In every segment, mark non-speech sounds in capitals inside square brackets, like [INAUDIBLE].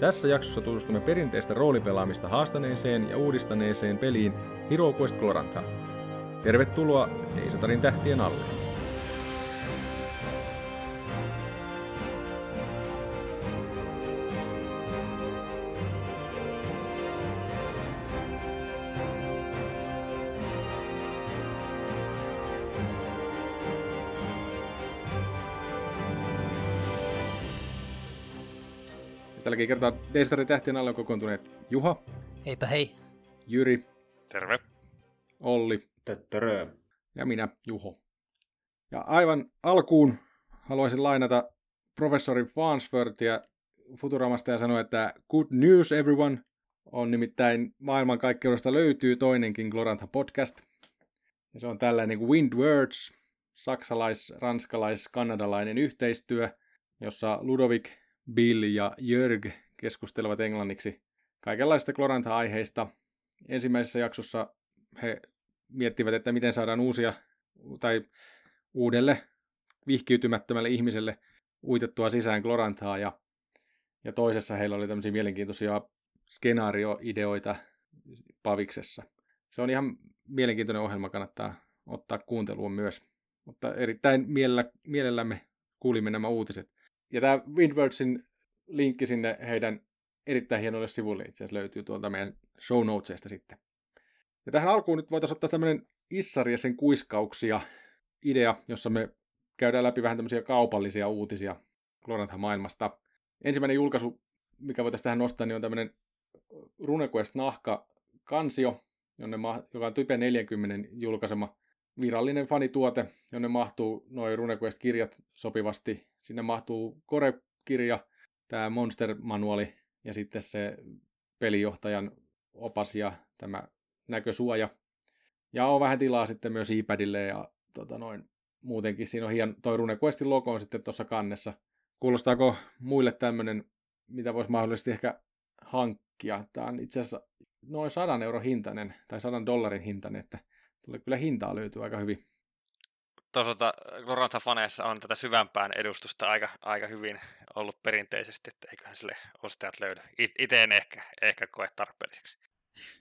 Tässä jaksossa tutustumme perinteistä roolipelaamista haastaneeseen ja uudistaneeseen peliin Hero Quest. Tervetuloa Eisatarin tähtien alle. Tälläkin kertaa Deistarin tähtien alle on kokoontuneet Juha, Heipä hei. Jyri, Terve. Olli Töttörö. ja minä, Juho. Ja aivan alkuun haluaisin lainata professori Farnsworthia Futuramasta ja sanoa, että good news everyone on nimittäin maailmankaikkeudesta löytyy toinenkin Glorantha podcast. Ja se on tällainen kuin Wind Words, saksalais, ranskalais, kanadalainen yhteistyö, jossa Ludovic, Bill ja Jörg keskustelevat englanniksi kaikenlaista Glorantha-aiheista. Ensimmäisessä jaksossa he miettivät, että miten saadaan uusia tai uudelle vihkiytymättömälle ihmiselle uitettua sisään Glorantaa ja, ja toisessa heillä oli tämmöisiä mielenkiintoisia skenaarioideoita Paviksessa. Se on ihan mielenkiintoinen ohjelma, kannattaa ottaa kuunteluun myös. Mutta erittäin mielellä, mielellämme kuulimme nämä uutiset. Ja tämä Windwardsin linkki sinne heidän erittäin hienoille sivuille itse asiassa löytyy tuolta meidän show notesista sitten. Ja tähän alkuun nyt voitaisiin ottaa tämmöinen Issari ja sen kuiskauksia idea, jossa me käydään läpi vähän tämmöisiä kaupallisia uutisia Gloranthan maailmasta. Ensimmäinen julkaisu, mikä voitaisiin tähän nostaa, niin on tämmöinen RuneQuest nahka kansio, jonne ma- joka on Type 40 julkaisema virallinen fanituote, jonne mahtuu noin RuneQuest-kirjat sopivasti. Sinne mahtuu Core-kirja, tämä Monster-manuali ja sitten se pelijohtajan opas ja tämä näkösuoja. Ja on vähän tilaa sitten myös iPadille ja tota noin, muutenkin siinä on hien, toi RuneQuestin logo on sitten tuossa kannessa. Kuulostaako muille tämmöinen, mitä voisi mahdollisesti ehkä hankkia? Tämä on itse asiassa noin 100 euro hintainen tai 100 dollarin hintainen, että tulee kyllä hintaa löytyy aika hyvin. Toisaalta Glorantha-faneissa on tätä syvämpään edustusta aika, aika hyvin ollut perinteisesti, että eiköhän sille ostajat löydy. Itse en ehkä, ehkä koe tarpeelliseksi.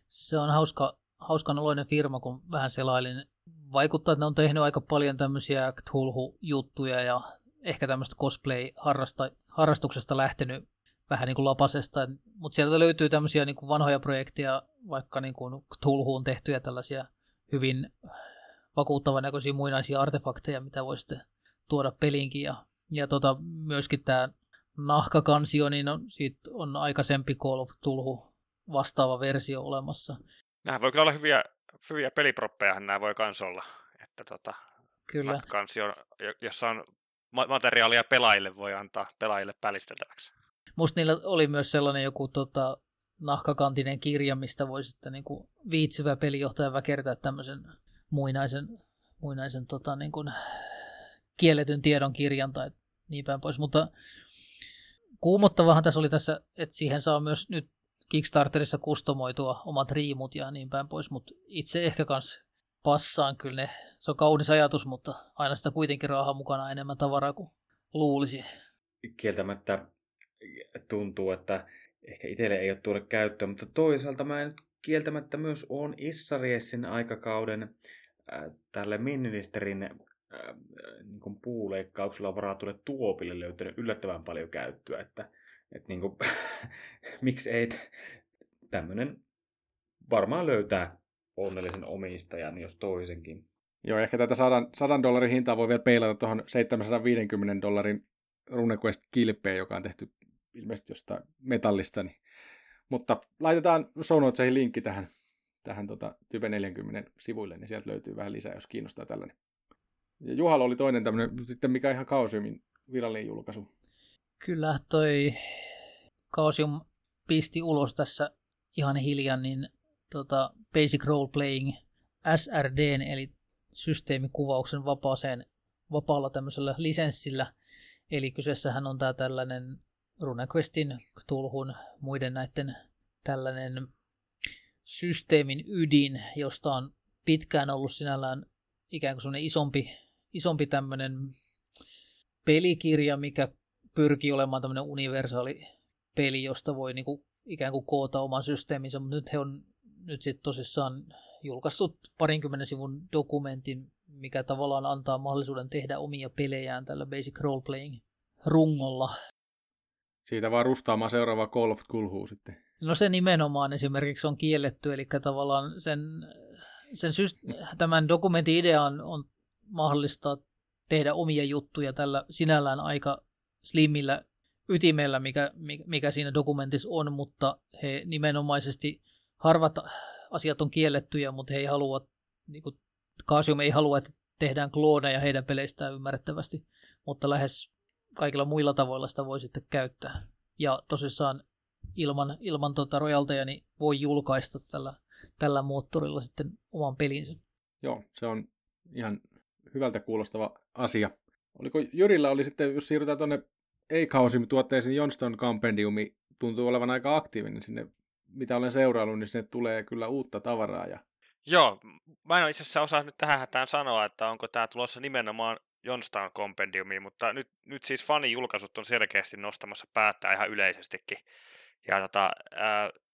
Se on hauska, hauskan oloinen firma, kun vähän selailin. Vaikuttaa, että ne on tehnyt aika paljon tämmöisiä Cthulhu-juttuja ja ehkä tämmöistä cosplay-harrastuksesta lähtenyt vähän niin kuin lapasesta. Mutta sieltä löytyy tämmöisiä niin kuin vanhoja projekteja, vaikka niin kuin Cthulhuun tehtyjä tällaisia hyvin vakuuttavan näköisiä muinaisia artefakteja, mitä voi sitten tuoda peliinkin. Ja, ja tota, myöskin tämä nahkakansio, niin on, siitä on aikaisempi Call of Tulhu vastaava versio olemassa. Nämä voi kyllä olla hyviä, hyviä peliproppeja, nämä voi kans olla. Että tota, Kyllä. kansio, jossa on materiaalia pelaajille, voi antaa pelaajille pälisteltäväksi. Musta niillä oli myös sellainen joku tota, nahkakantinen kirja, mistä voi sitten niin kuin viitsivä pelijohtaja väkertää tämmöisen muinaisen, muinaisen tota, niin kuin, kielletyn tiedon kirjan tai niin päin pois. Mutta kuumottavahan tässä oli tässä, että siihen saa myös nyt Kickstarterissa kustomoitua omat riimut ja niin päin pois, mutta itse ehkä kans passaan kyllä ne. Se on kaunis ajatus, mutta aina sitä kuitenkin rahaa mukana enemmän tavaraa kuin luulisi. Kieltämättä tuntuu, että ehkä itselle ei ole tuoda käyttöön, mutta toisaalta mä en kieltämättä myös on Issariessin aikakauden tälle ministerin äh, niin kuin puuleikkauksella varatulle tuopille löytänyt yllättävän paljon käyttöä, että, että niin kuin, [LAUGHS] miksi ei tämmöinen varmaan löytää onnellisen omistajan, jos toisenkin. Joo, ehkä tätä 100, 100 dollarin hintaa voi vielä peilata tuohon 750 dollarin RuneQuest-kilpeen, joka on tehty ilmeisesti jostain metallista. Niin. Mutta laitetaan show linkki tähän, tähän tota, Type 40 sivuille, niin sieltä löytyy vähän lisää, jos kiinnostaa tällainen. Ja Juhalla oli toinen tämmöinen, sitten mikä ihan Kaosiumin virallinen julkaisu. Kyllä, toi Kaosium pisti ulos tässä ihan hiljan, niin tota, Basic Role Playing SRD, eli systeemikuvauksen vapaaseen, vapaalla tämmöisellä lisenssillä. Eli kyseessähän on tämä tällainen RuneQuestin, Cthulhun, muiden näiden tällainen systeemin ydin, josta on pitkään ollut sinällään ikään kuin semmoinen isompi, isompi tämmöinen pelikirja, mikä pyrkii olemaan tämmöinen universaali peli, josta voi niin kuin, ikään kuin koota oman systeeminsä, mutta nyt he on nyt sitten tosissaan julkaissut parinkymmenen sivun dokumentin, mikä tavallaan antaa mahdollisuuden tehdä omia pelejään tällä Basic Roleplaying rungolla. Siitä vaan rustaamaan seuraava Call of Kulhuu sitten. No se nimenomaan esimerkiksi on kielletty, eli tavallaan sen, sen syst- tämän dokumentin idea on, on mahdollista tehdä omia juttuja tällä sinällään aika slimmillä ytimellä, mikä, mikä siinä dokumentissa on, mutta he nimenomaisesti harvat asiat on kiellettyjä, mutta he ei halua, niin kuin Kaasium ei halua, että tehdään klooneja heidän peleistään ymmärrettävästi, mutta lähes kaikilla muilla tavoilla sitä voi sitten käyttää. Ja tosissaan ilman, ilman tuota rojalteja niin voi julkaista tällä, tällä moottorilla sitten oman pelinsä. Joo, se on ihan hyvältä kuulostava asia. Oliko Jyrillä oli sitten, jos siirrytään tuonne Eikhausin tuotteisiin, Johnston Compendiumi tuntuu olevan aika aktiivinen sinne, mitä olen seuraillut, niin sinne tulee kyllä uutta tavaraa. Ja... Joo, mä en itse asiassa osaa nyt tähän hätään sanoa, että onko tämä tulossa nimenomaan Johnston Compendiumiin, mutta nyt, nyt siis fanijulkaisut on selkeästi nostamassa päättää ihan yleisestikin. Ja tota,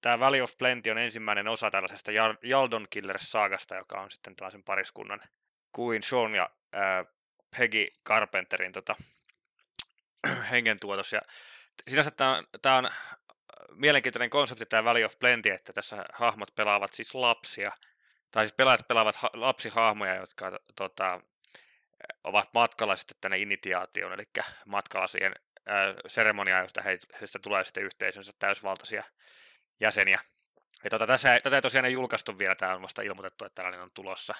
tämä Valley of Plenty on ensimmäinen osa tällaisesta Jaldon Killers-saagasta, joka on sitten tällaisen pariskunnan kuin Sean ja ää, Peggy Carpenterin tota, [CLEARS THROAT] hengentuotos. Ja sinänsä tämä on, tämä on mielenkiintoinen konsepti tämä Valley of Plenty, että tässä hahmot pelaavat siis lapsia, tai siis pelaajat pelaavat ha- lapsihahmoja, jotka tota, ovat matkalla sitten tänne initiaatioon, eli matkalla siihen äh, seremoniaan, josta heistä tulee sitten yhteisönsä täysvaltaisia jäseniä. Ja tota, tässä, tätä ei tosiaan ei julkaistu vielä, tämä on vasta ilmoitettu, että tällainen on tulossa.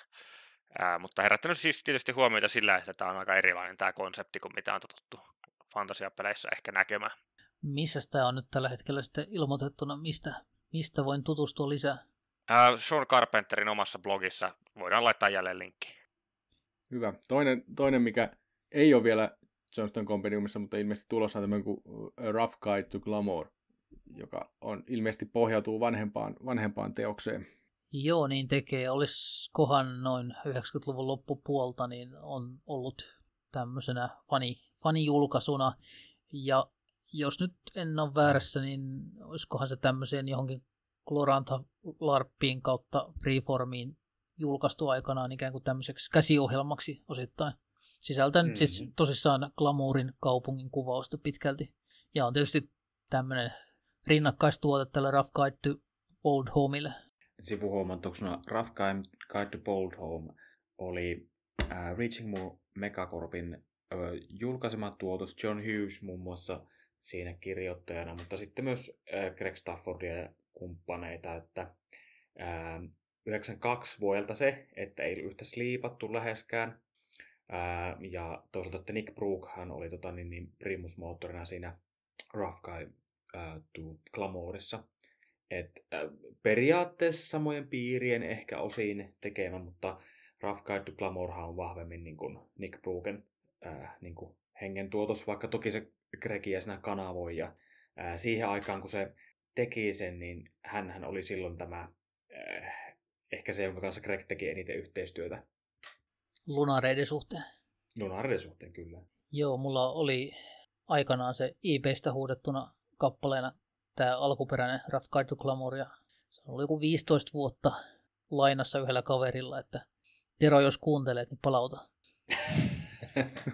Ää, mutta herättänyt siis tietysti huomiota sillä, että tämä on aika erilainen tämä konsepti kuin mitä on totuttu fantasiapeleissä ehkä näkemään. Missä tämä on nyt tällä hetkellä sitten ilmoitettuna? Mistä, mistä voin tutustua lisää? Ää, Sean Carpenterin omassa blogissa voidaan laittaa jälleen linkki. Hyvä. Toinen, toinen mikä ei ole vielä Johnston Compendiumissa, mutta ilmeisesti tulossa on tämmöinen kuin A Rough Guide to Glamour, joka on ilmeisesti pohjautuu vanhempaan, vanhempaan teokseen. Joo, niin tekee. Olisikohan noin 90-luvun loppupuolta, niin on ollut tämmöisenä fani, fanijulkaisuna. Ja jos nyt en ole väärässä, niin olisikohan se tämmöiseen johonkin Gloranta Larppiin kautta Freeformiin julkaistu aikanaan ikään kuin tämmöiseksi käsiohjelmaksi osittain. Sisältää nyt mm-hmm. siis tosissaan glamourin kaupungin kuvausta pitkälti. Ja on tietysti tämmöinen rinnakkaistuote tälle Rough Guide to Old Homeille. Sivuhuomautuksena Rough Guide to Old Home oli äh, Reaching More Megacorpin äh, julkaisema tuotos John Hughes muun muassa siinä kirjoittajana, mutta sitten myös äh, Greg Staffordia ja kumppaneita, että äh, 92 vuodelta se, että ei yhtä sliipattu läheskään, Ää, ja toisaalta sitten Nick Brookhan oli tota, niin, niin primusmoottorina siinä Rough Guy Glamourissa. Et, ää, periaatteessa samojen piirien ehkä osin tekemä, mutta Rough Guide to Glamourhan on vahvemmin niin kuin Nick Brooken ää, niin kuin hengen tuotos, vaikka toki se Gregiä siinä kanavoi. Ja, ää, siihen aikaan, kun se teki sen, niin hän oli silloin tämä, ää, ehkä se, jonka kanssa Greg teki eniten yhteistyötä lunareiden suhteen. Lunareiden suhteen, kyllä. Joo, mulla oli aikanaan se IPstä huudettuna kappaleena tämä alkuperäinen Rough Guide to Glamour, ja se oli joku 15 vuotta lainassa yhdellä kaverilla, että Tero, jos kuuntelet, niin palauta. [LAUGHS]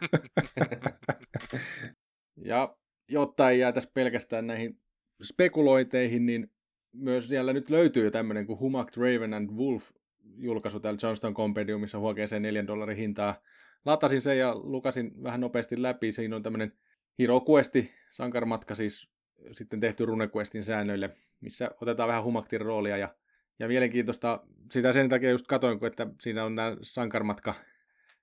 ja jotta ei jäätäisi pelkästään näihin spekuloiteihin, niin myös siellä nyt löytyy tämmöinen kuin Humac, Raven and Wolf julkaisu täällä Johnston Compendiumissa huokeeseen 4 dollarin hintaa. Latasin sen ja lukasin vähän nopeasti läpi. Siinä on tämmöinen Hero Questi, sankarmatka siis sitten tehty RuneQuestin säännöille, missä otetaan vähän humaktin roolia ja, ja mielenkiintoista, sitä sen takia just katoin, että siinä on nämä sankarmatka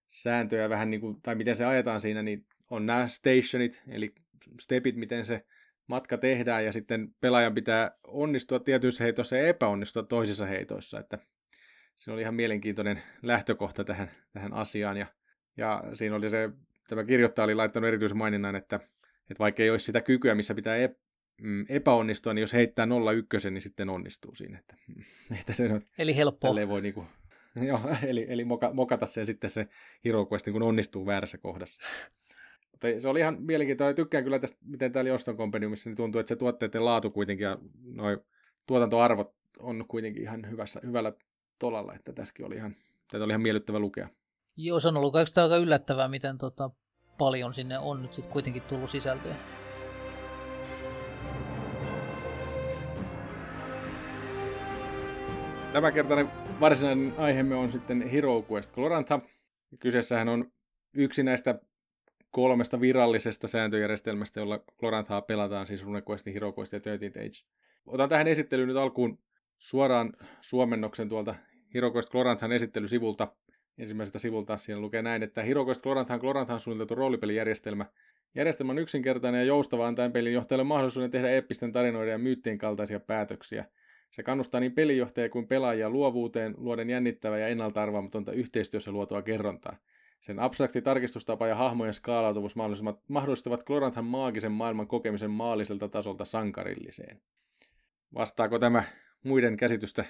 sääntöjä vähän niin kuin, tai miten se ajetaan siinä, niin on nämä stationit, eli stepit, miten se matka tehdään, ja sitten pelaajan pitää onnistua tietyissä heitoissa ja epäonnistua toisissa heitoissa, että se oli ihan mielenkiintoinen lähtökohta tähän, tähän asiaan. Ja, ja siinä oli se, tämä kirjoittaja oli laittanut erityisen maininnan, että, että vaikka ei olisi sitä kykyä, missä pitää ep, mm, epäonnistua, niin jos heittää 0-1, niin sitten onnistuu siinä. Että, [LAUGHS] että se on, eli helppoa. Voi niinku, [LAUGHS] joo, eli, eli moka, mokata sen sitten se Hero Quest, kun onnistuu väärässä kohdassa. [LAUGHS] Mutta se oli ihan mielenkiintoinen. Tykkään kyllä tästä, miten täällä Joston Compendiumissa niin tuntuu, että se tuotteiden laatu kuitenkin ja noin tuotantoarvot on kuitenkin ihan hyvässä, hyvällä tolalla, että tässäkin oli ihan, tätä oli ihan miellyttävä lukea. Joo, se on ollut aika yllättävää, miten tota, paljon sinne on nyt sitten kuitenkin tullut sisältöä. Tämänkertainen varsinainen aiheemme on sitten Hero Quest Glorantha. Kyseessähän on yksi näistä kolmesta virallisesta sääntöjärjestelmästä, jolla Gloranthaa pelataan, siis RuneQuest, Hero Quest ja 13 Age. Otan tähän esittelyyn nyt alkuun suoraan suomennoksen tuolta Hero Quest Gloranthan esittelysivulta. Ensimmäiseltä sivulta siellä lukee näin, että Hero Quest Gloranthan Gloranthan suunniteltu roolipelijärjestelmä. Järjestelmä on yksinkertainen ja joustava antaen pelin johtajalle mahdollisuuden tehdä eeppisten tarinoiden ja myyttien kaltaisia päätöksiä – se kannustaa niin pelijohtajia kuin pelaajia luovuuteen, luoden jännittävää ja ennalta yhteistyössä luotua kerrontaa. Sen abstrakti tarkistustapa ja hahmojen skaalautuvuus mahdollistavat Gloranthan maagisen maailman kokemisen maalliselta tasolta sankarilliseen. Vastaako tämä muiden käsitystä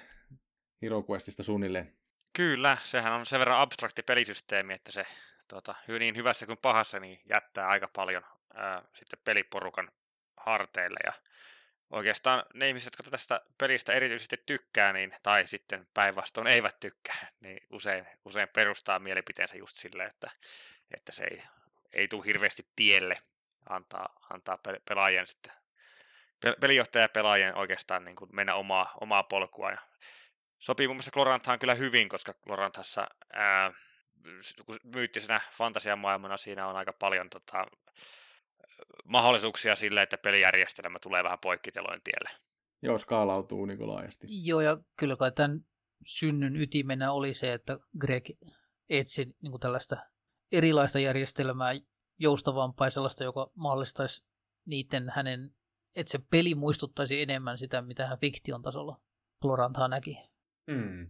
HeroQuestista suunnilleen? Kyllä, sehän on sen verran abstrakti pelisysteemi, että se tuota, niin hyvässä kuin pahassa niin jättää aika paljon ää, sitten peliporukan harteille. Ja oikeastaan ne ihmiset, jotka tästä pelistä erityisesti tykkää, niin, tai sitten päinvastoin eivät tykkää, [LAUGHS] niin usein, usein perustaa mielipiteensä just silleen, että, että se ei, ei tule hirveästi tielle antaa, antaa pelaajien sitten, pelijohtaja ja pelaajien oikeastaan niin kuin mennä omaa, omaa polkua. Ja sopii mun mielestä Gloranthaan kyllä hyvin, koska Gloranthassa ää, myyttisenä fantasiamaailmana siinä on aika paljon tota, mahdollisuuksia sille, että pelijärjestelmä tulee vähän poikkiteloin tielle. Joo, skaalautuu niin laajasti. Joo, ja kyllä kai tämän synnyn ytimenä oli se, että Greg etsi niin tällaista erilaista järjestelmää, joustavampaa ja sellaista, joka mahdollistaisi niiden hänen, että se peli muistuttaisi enemmän sitä, mitä hän fiktion tasolla Floranthaa näki. Mm.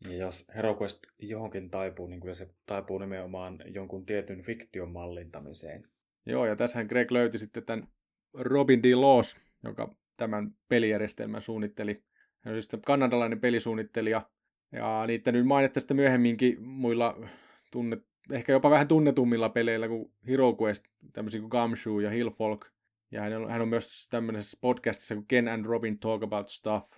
Ja jos HeroQuest johonkin taipuu, niin kyllä se taipuu nimenomaan jonkun tietyn fiktion mallintamiseen. Joo, ja tässähän Greg löyti sitten tämän Robin D. Laws, joka tämän pelijärjestelmän suunnitteli. Hän on siis kanadalainen pelisuunnittelija, ja niitä nyt mainittaa myöhemminkin muilla tunnet, ehkä jopa vähän tunnetummilla peleillä kuin Hero Quest, tämmöisiä kuin Gumshoe ja Hillfolk. Ja hän on, hän on myös tämmöisessä podcastissa kuin Ken and Robin Talk About Stuff.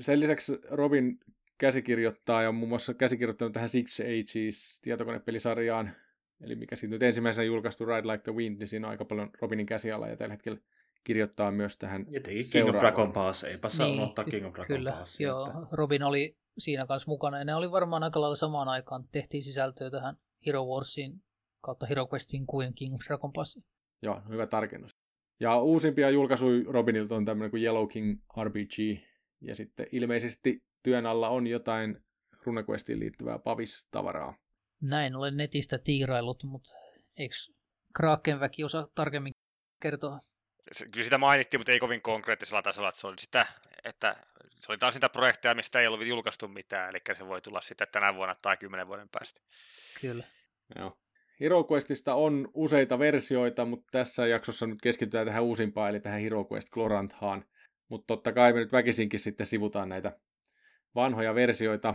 Sen lisäksi Robin käsikirjoittaa ja on muun muassa käsikirjoittanut tähän Six Ages tietokonepelisarjaan Eli mikä siitä nyt ensimmäisenä julkaistu Ride Like the Wind, niin siinä on aika paljon Robinin käsiala ja tällä hetkellä kirjoittaa myös tähän Ja King of Dragon Pass, eipä saa niin, unohtaa King of Dragon kyllä, Pass. Joo, että... Robin oli siinä kanssa mukana ja ne oli varmaan aika lailla samaan aikaan, tehtiin sisältöä tähän Hero Warsiin kautta Hero Questiin kuin King of Dragon Pass. Joo, hyvä tarkennus. Ja uusimpia julkaisuja Robinilta on tämmöinen kuin Yellow King RPG, ja sitten ilmeisesti työn alla on jotain RuneQuestiin liittyvää pavis-tavaraa. Näin olen netistä tiirailut, mutta eikö Krakenväki osaa tarkemmin kertoa? Kyllä sitä mainittiin, mutta ei kovin konkreettisella tasolla, että se oli, sitä, että se oli taas sitä projekteja, mistä ei ollut julkaistu mitään, eli se voi tulla sitten tänä vuonna tai kymmenen vuoden päästä. Kyllä. Joo. HeroQuestista on useita versioita, mutta tässä jaksossa nyt keskitytään tähän uusimpaan, eli tähän HeroQuest Gloranthaan. Mutta totta kai me nyt väkisinkin sitten sivutaan näitä vanhoja versioita,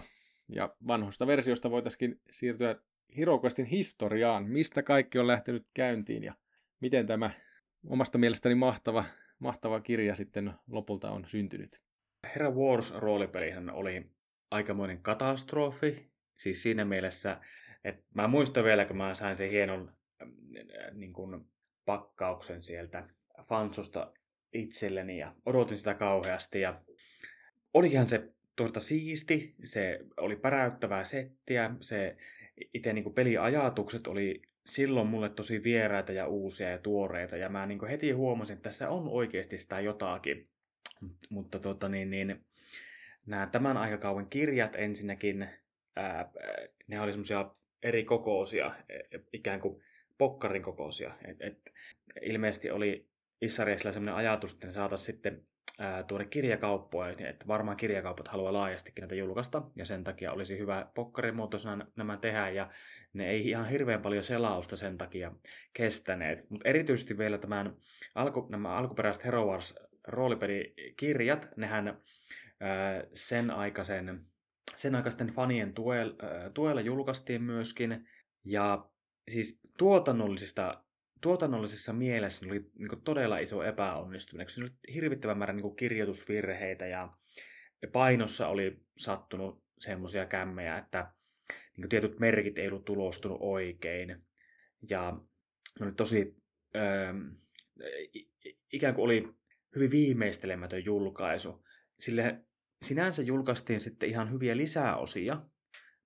ja vanhoista versioista voitaisiin siirtyä HeroQuestin historiaan, mistä kaikki on lähtenyt käyntiin ja miten tämä omasta mielestäni mahtava, mahtava kirja sitten lopulta on syntynyt. Herra Wars-roolipelihän oli aikamoinen katastrofi, siis siinä mielessä, että mä muistan vielä, kun mä sain sen hienon äh, niin kuin, pakkauksen sieltä Fansusta itselleni ja odotin sitä kauheasti ja olihan se tuosta siisti, se oli päräyttävää settiä, se itse niin peliajatukset oli silloin mulle tosi vieraita ja uusia ja tuoreita, ja mä niin heti huomasin, että tässä on oikeasti sitä jotakin. Mutta tota, niin, niin, nämä tämän aikakauden kirjat ensinnäkin, ää, ne oli semmoisia eri kokoisia, e, ikään kuin pokkarin kokoisia. Et, et, ilmeisesti oli Issariesillä sellainen ajatus, että ne saataisiin sitten ää, tuonne kirjakauppoja, että varmaan kirjakaupat haluaa laajastikin näitä julkaista, ja sen takia olisi hyvä pokkarimuotoisena nämä tehdä, ja ne ei ihan hirveän paljon selausta sen takia kestäneet. Mutta erityisesti vielä tämän alku, nämä alkuperäiset Hero Wars roolipelikirjat, nehän ää, sen aikaisen sen aikaisten fanien tuella, tuella julkaistiin myöskin, ja siis tuotannollisista, tuotannollisessa mielessä oli niin todella iso epäonnistuminen, koska oli hirvittävän määrä niin kirjoitusvirheitä ja painossa oli sattunut semmoisia kämmejä, että niin tietyt merkit ei ollut tulostunut oikein. Ja oli tosi, öö, ikään kuin oli hyvin viimeistelemätön julkaisu. Sille sinänsä julkaistiin sitten ihan hyviä lisäosia,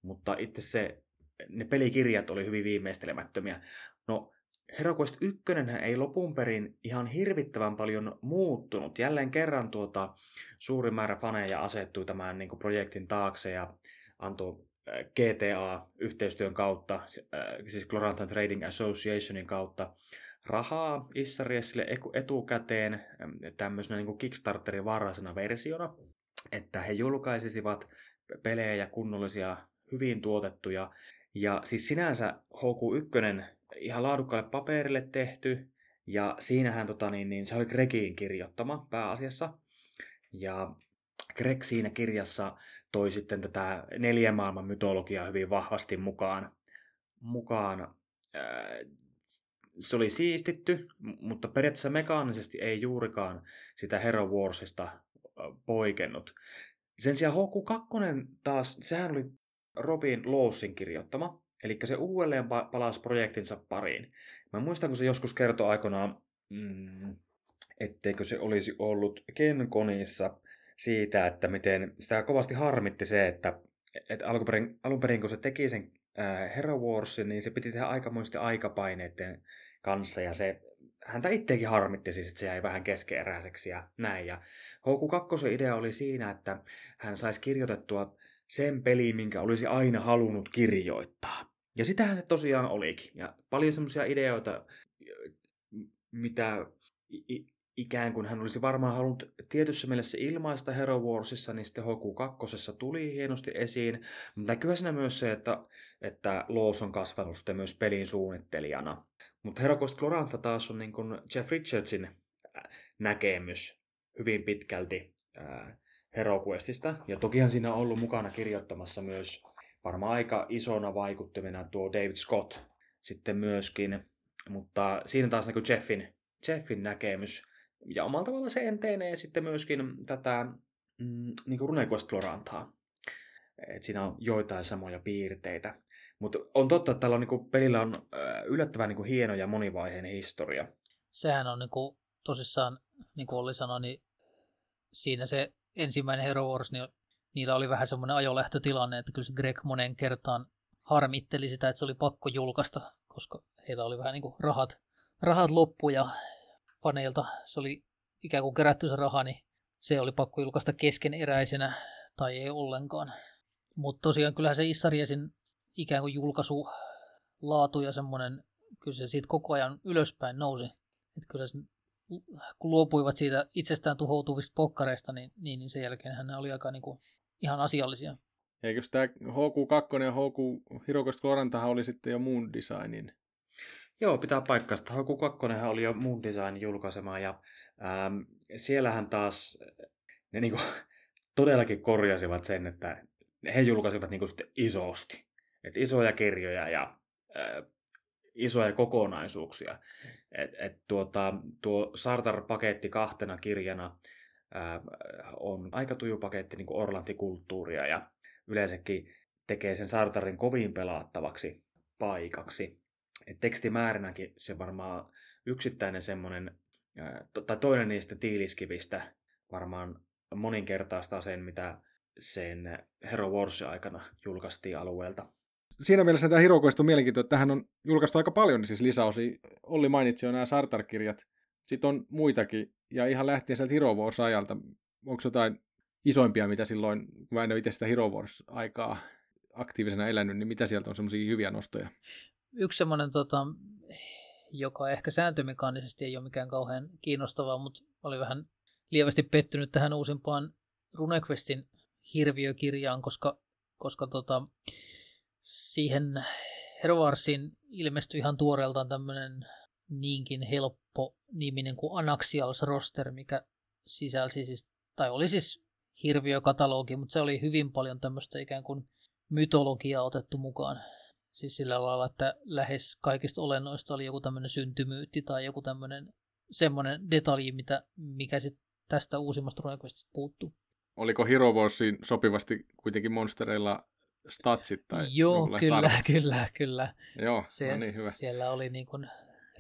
mutta itse se, ne pelikirjat oli hyvin viimeistelemättömiä. No, HeroQuest 1 ei lopun perin ihan hirvittävän paljon muuttunut. Jälleen kerran tuota, suuri määrä faneja asettui tämän niin kuin, projektin taakse ja antoi GTA-yhteistyön kautta, siis Clorantan Trading Associationin kautta, rahaa Issariesille etukäteen tämmöisenä niin Kickstarterin varhaisena versiona, että he julkaisisivat pelejä kunnollisia, hyvin tuotettuja. Ja siis sinänsä HQ1 ihan laadukkaalle paperille tehty, ja siinähän tota, niin, niin, se oli Gregin kirjoittama pääasiassa. Ja Greg siinä kirjassa toi sitten tätä neljän maailman mytologiaa hyvin vahvasti mukaan. mukaan. Se oli siistitty, mutta periaatteessa mekaanisesti ei juurikaan sitä Hero Warsista poikennut. Sen sijaan HQ2 taas, sehän oli Robin Lawsin kirjoittama, eli se uudelleen palasi projektinsa pariin. Mä muistan, kun se joskus kertoi aikoinaan, mm, etteikö se olisi ollut Ken Konissa siitä, että miten sitä kovasti harmitti se, että, että alun, perin, alun perin kun se teki sen äh, Hero Warsin, niin se piti tehdä aikamoisten aikapaineiden kanssa ja se häntä itsekin harmitti siis, että se jäi vähän keskeeräiseksi ja näin. Ja HQ2 idea oli siinä, että hän saisi kirjoitettua sen peli, minkä olisi aina halunnut kirjoittaa. Ja sitähän se tosiaan olikin. Ja paljon semmoisia ideoita, mitä ikään kuin hän olisi varmaan halunnut tietyssä mielessä ilmaista Hero Warsissa, niin sitten HQ2 tuli hienosti esiin. Mutta näkyy siinä myös se, että, että Loos on kasvanut sitten myös pelin suunnittelijana. Mutta Hero Quest Gloranta taas on niin kuin Jeff Richardsin äh, näkemys hyvin pitkälti äh, Hero Questista. Ja tokihan siinä on ollut mukana kirjoittamassa myös varmaan aika isona vaikuttimena tuo David Scott sitten myöskin. Mutta siinä taas niin Jeffin, Jeffin näkemys ja omalla tavalla se enteenee sitten myöskin tätä mm, niin kuin RuneQuest Glorantaa. Et siinä on joitain samoja piirteitä. Mutta on totta, että tällä on, niin kuin, pelillä on yllättävän niin kuin, hieno ja monivaiheinen historia. Sehän on niin kuin, tosissaan, niin kuin Olli sanoi, niin siinä se ensimmäinen Hero Wars, niin niillä oli vähän semmoinen ajolähtötilanne, että kyllä se Greg monen kertaan harmitteli sitä, että se oli pakko julkaista, koska heillä oli vähän niin kuin rahat, rahat loppu ja faneilta se oli ikään kuin kerätty se raha, niin se oli pakko julkaista keskeneräisenä tai ei ollenkaan. Mutta tosiaan kyllähän se Issariesin ikään kuin julkaisu laatu ja semmoinen, kyllä se siitä koko ajan ylöspäin nousi. Että kyllä se, kun luopuivat siitä itsestään tuhoutuvista pokkareista, niin, niin, niin sen jälkeen hän oli aika niin kuin, ihan asiallisia. Eikö tämä HQ2 ja HQ Hirokosta Korantahan oli sitten jo muun designin Joo, pitää paikkaa. Haku 2 oli jo Moon Design julkaisema ja ähm, siellähän taas ne niinku, [LAUGHS] todellakin korjasivat sen, että he julkaisivat niinku sitten isosti. Et isoja kirjoja ja äh, isoja kokonaisuuksia. Et, et tuota, tuo Sartar-paketti kahtena kirjana äh, on aika tuju paketti niin Orlanti-kulttuuria ja yleensäkin tekee sen Sartarin kovin pelaattavaksi paikaksi tekstimäärinäkin se varmaan yksittäinen semmoinen, tai toinen niistä tiiliskivistä varmaan moninkertaistaa sen, mitä sen Hero Wars aikana julkaistiin alueelta. Siinä mielessä tämä Hirokoista on mielenkiintoista, että tähän on julkaistu aika paljon niin siis lisäosia. Olli mainitsi jo nämä Sartar-kirjat. Sitten on muitakin, ja ihan lähtien sieltä Hero Wars-ajalta. Onko jotain isoimpia, mitä silloin, kun mä en ole itse sitä Hero Wars-aikaa aktiivisena elänyt, niin mitä sieltä on semmoisia hyviä nostoja? Yksi semmoinen, tota, joka ehkä sääntömekaanisesti ei ole mikään kauhean kiinnostavaa, mutta oli vähän lievästi pettynyt tähän uusimpaan RuneQuestin hirviökirjaan, koska, koska tota, siihen Hervarsin ilmestyi ihan tuoreeltaan tämmöinen niinkin helppo niminen kuin Anaxials Roster, mikä sisälsi siis, tai oli siis hirviökatalogi, mutta se oli hyvin paljon tämmöistä ikään kuin mytologiaa otettu mukaan Siis sillä lailla, että lähes kaikista olennoista oli joku tämmöinen syntymyytti tai joku tämmöinen semmoinen detalji, mitä, mikä sitten tästä uusimmasta RuneQuestista puuttuu. Oliko Hero Warsiin sopivasti kuitenkin monstereilla statsit tai Joo, kyllä, arvot? kyllä, kyllä. Joo, Se, no niin hyvä. Siellä oli niin kuin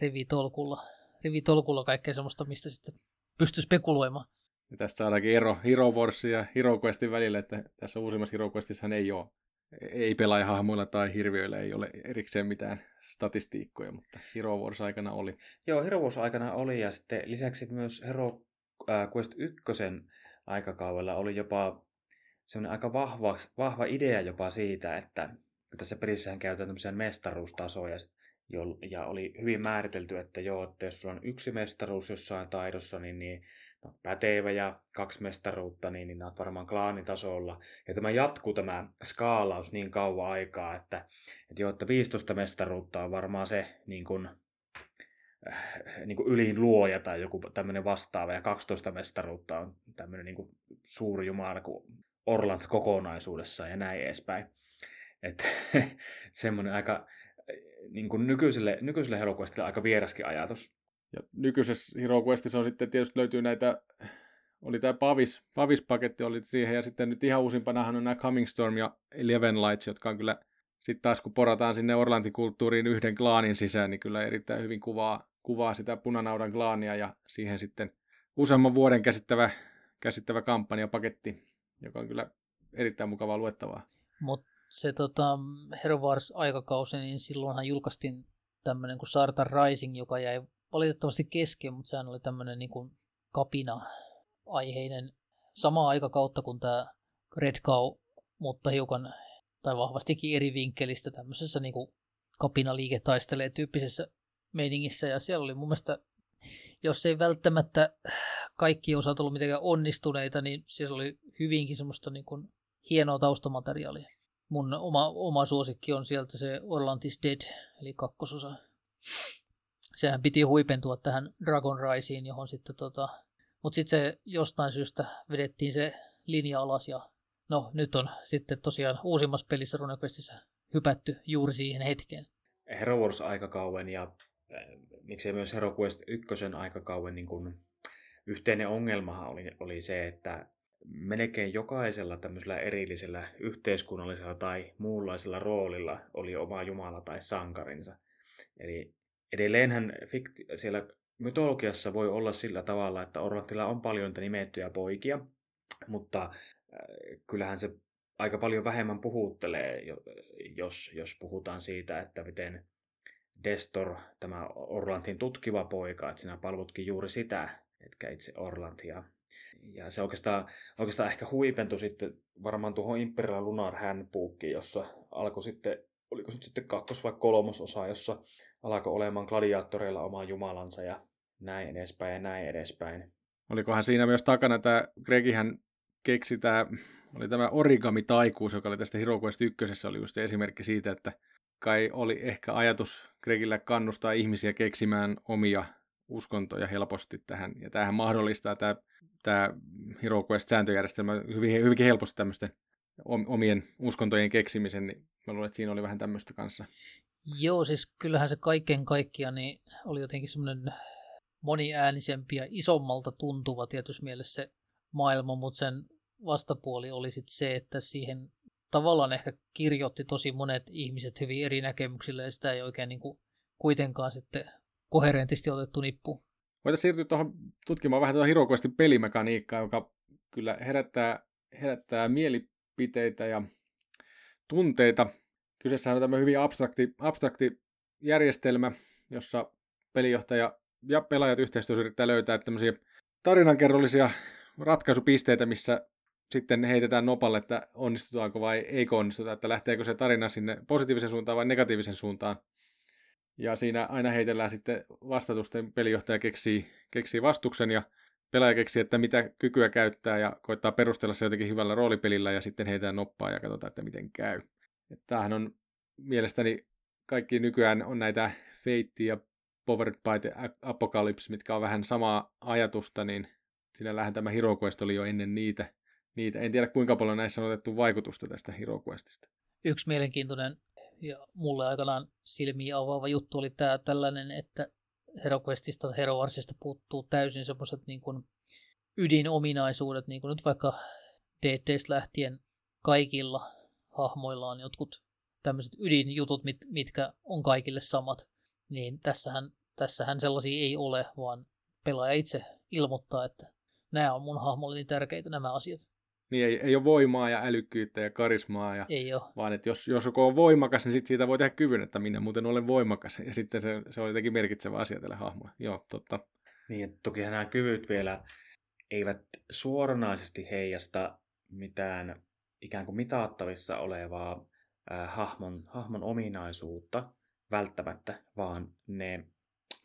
rivitolkulla, rivitolkulla kaikkea semmoista, mistä sitten pystyi spekuloimaan. Ja tästä saadaankin ero Hero Warsin ja Hero Questin välillä, että tässä uusimmassa Hero Questissahan ei ole, ei pelaajahahmoilla tai hirviöillä ei ole erikseen mitään statistiikkoja, mutta Hero Wars aikana oli. Joo, Hero Wars aikana oli ja sitten lisäksi myös Hero äh, Quest 1 aikakaudella oli jopa semmoinen aika vahva, vahva idea jopa siitä, että tässä pelissähän käytetään tämmöisiä mestaruustasoja, ja oli hyvin määritelty, että joo, että jos sulla on yksi mestaruus jossain taidossa, niin, niin pätevä ja kaksi mestaruutta, niin, niin nämä varmaan klaanitasolla. Ja tämä jatkuu tämä skaalaus niin kauan aikaa, että, että joo, että 15 mestaruutta on varmaan se niin kuin, äh, niin kuin ylin luoja tai joku tämmöinen vastaava, ja 12 mestaruutta on tämmöinen niin kuin suuri jumala kuin Orland kokonaisuudessaan ja näin edespäin. Että [LAUGHS] semmoinen aika niin kuin nykyiselle, nykyiselle Hero Questille aika vieraskin ajatus. Ja nykyisessä Hero Questissa on sitten tietysti löytyy näitä, oli tämä Pavis, Pavis-paketti oli siihen, ja sitten nyt ihan uusimpanahan on nämä Coming Storm ja Eleven Lights, jotka on kyllä sitten taas kun porataan sinne Orlantikulttuuriin yhden klaanin sisään, niin kyllä erittäin hyvin kuvaa, kuvaa sitä punanaudan klaania ja siihen sitten useamman vuoden käsittävä, käsittävä kampanjapaketti, joka on kyllä erittäin mukavaa luettavaa. Mutta se tota, Hero Wars-aikakausi, niin silloinhan julkaistiin tämmöinen kuin Sarta Rising, joka jäi valitettavasti kesken, mutta sehän oli tämmöinen niin kuin kapina-aiheinen sama aikakautta kuin tämä Red Cow, mutta hiukan tai vahvastikin eri vinkkelistä tämmöisessä niin kuin kapina liiketaistelee tyyppisessä meiningissä, ja siellä oli mun mielestä, jos ei välttämättä kaikki osat ollut mitenkään onnistuneita, niin siellä oli hyvinkin semmoista niin kuin hienoa taustamateriaalia. Mun oma, oma suosikki on sieltä se Orlantis Dead, eli kakkososa. Sehän piti huipentua tähän Dragon Riseen, johon sitten tota... Mutta sitten se jostain syystä vedettiin se linja alas ja no nyt on sitten tosiaan uusimmassa pelissä RuneQuestissa hypätty juuri siihen hetkeen. Hero Wars aikakauen ja äh, miksei myös Hero Quest 1 aikakauen niin kun, yhteinen ongelmahan oli, oli se, että melkein jokaisella tämmöisellä erillisellä yhteiskunnallisella tai muunlaisella roolilla oli oma jumala tai sankarinsa. Eli edelleenhän fikti- siellä mytologiassa voi olla sillä tavalla, että Orlantilla on paljon nimettyjä poikia, mutta äh, kyllähän se aika paljon vähemmän puhuttelee, jos, jos puhutaan siitä, että miten Destor, tämä Orlantin tutkiva poika, että sinä palvotkin juuri sitä, etkä itse Orlantia. Ja se oikeastaan, oikeastaan ehkä huipentui sitten varmaan tuohon Imperial Lunar Handbookiin, jossa alkoi sitten, oliko se sitten kakkos- vai kolmososa, jossa alkoi olemaan gladiaattoreilla oma jumalansa ja näin edespäin ja näin edespäin. Olikohan siinä myös takana tämä, Gregihän keksi tämä, oli tämä origami-taikuus, joka oli tästä Hero Quest 1, oli just esimerkki siitä, että kai oli ehkä ajatus Gregillä kannustaa ihmisiä keksimään omia uskontoja helposti tähän. Ja tämähän mahdollistaa tämä, tämä Hero Quest-sääntöjärjestelmä hyvin, hyvinkin helposti tämmöisten omien uskontojen keksimisen, niin mä luulen, että siinä oli vähän tämmöistä kanssa. Joo, siis kyllähän se kaiken kaikkiaan niin oli jotenkin semmoinen moniäänisempi ja isommalta tuntuva tietysti mielessä se maailma, mutta sen vastapuoli oli sitten se, että siihen tavallaan ehkä kirjoitti tosi monet ihmiset hyvin eri näkemyksillä ja sitä ei oikein niin kuin kuitenkaan sitten koherentisti otettu nippu. Voitaisiin siirtyä tuohon tutkimaan vähän tuota Hero Questin pelimekaniikkaa, joka kyllä herättää, herättää mielipiteitä ja tunteita. Kyseessä on tämmöinen hyvin abstrakti, abstrakti järjestelmä, jossa pelijohtaja ja pelaajat yhteistyössä yrittää löytää tämmöisiä tarinankerrollisia ratkaisupisteitä, missä sitten heitetään nopalle, että onnistutaanko vai eikö onnistuta, että lähteekö se tarina sinne positiivisen suuntaan vai negatiivisen suuntaan. Ja siinä aina heitellään sitten vastatusten pelijohtaja keksii, keksii vastuksen ja pelaaja keksii, että mitä kykyä käyttää ja koittaa perustella se jotenkin hyvällä roolipelillä ja sitten heitään noppaa ja katsotaan, että miten käy. Tämähän on mielestäni kaikki nykyään on näitä Fate ja Powered by the Apocalypse, mitkä on vähän samaa ajatusta, niin sinällähän tämä Hero Quest oli jo ennen niitä. niitä. En tiedä kuinka paljon näissä on otettu vaikutusta tästä Hero Questista. Yksi mielenkiintoinen Ja mulle aikanaan silmiä avaava juttu oli tämä tällainen, että HeroQuestista tai HeroWarsista puuttuu täysin semmoiset niin kuin ydinominaisuudet, niin kuin nyt vaikka DTstä lähtien kaikilla hahmoilla on jotkut tämmöiset ydinjutut, mit, mitkä on kaikille samat, niin tässähän, tässähän sellaisia ei ole, vaan pelaaja itse ilmoittaa, että nämä on mun hahmolle niin tärkeitä nämä asiat. Niin ei, ei ole voimaa ja älykkyyttä ja karismaa, ja, ei ole. vaan että jos, jos joku on voimakas, niin sit siitä voi tehdä kyvyn, että minä muuten olen voimakas. Ja sitten se, se on jotenkin merkitsevä asia tälle hahmolle. Joo, totta. Niin, että toki nämä kyvyt vielä eivät suoranaisesti heijasta mitään ikään kuin mitattavissa olevaa äh, hahmon, hahmon ominaisuutta välttämättä, vaan ne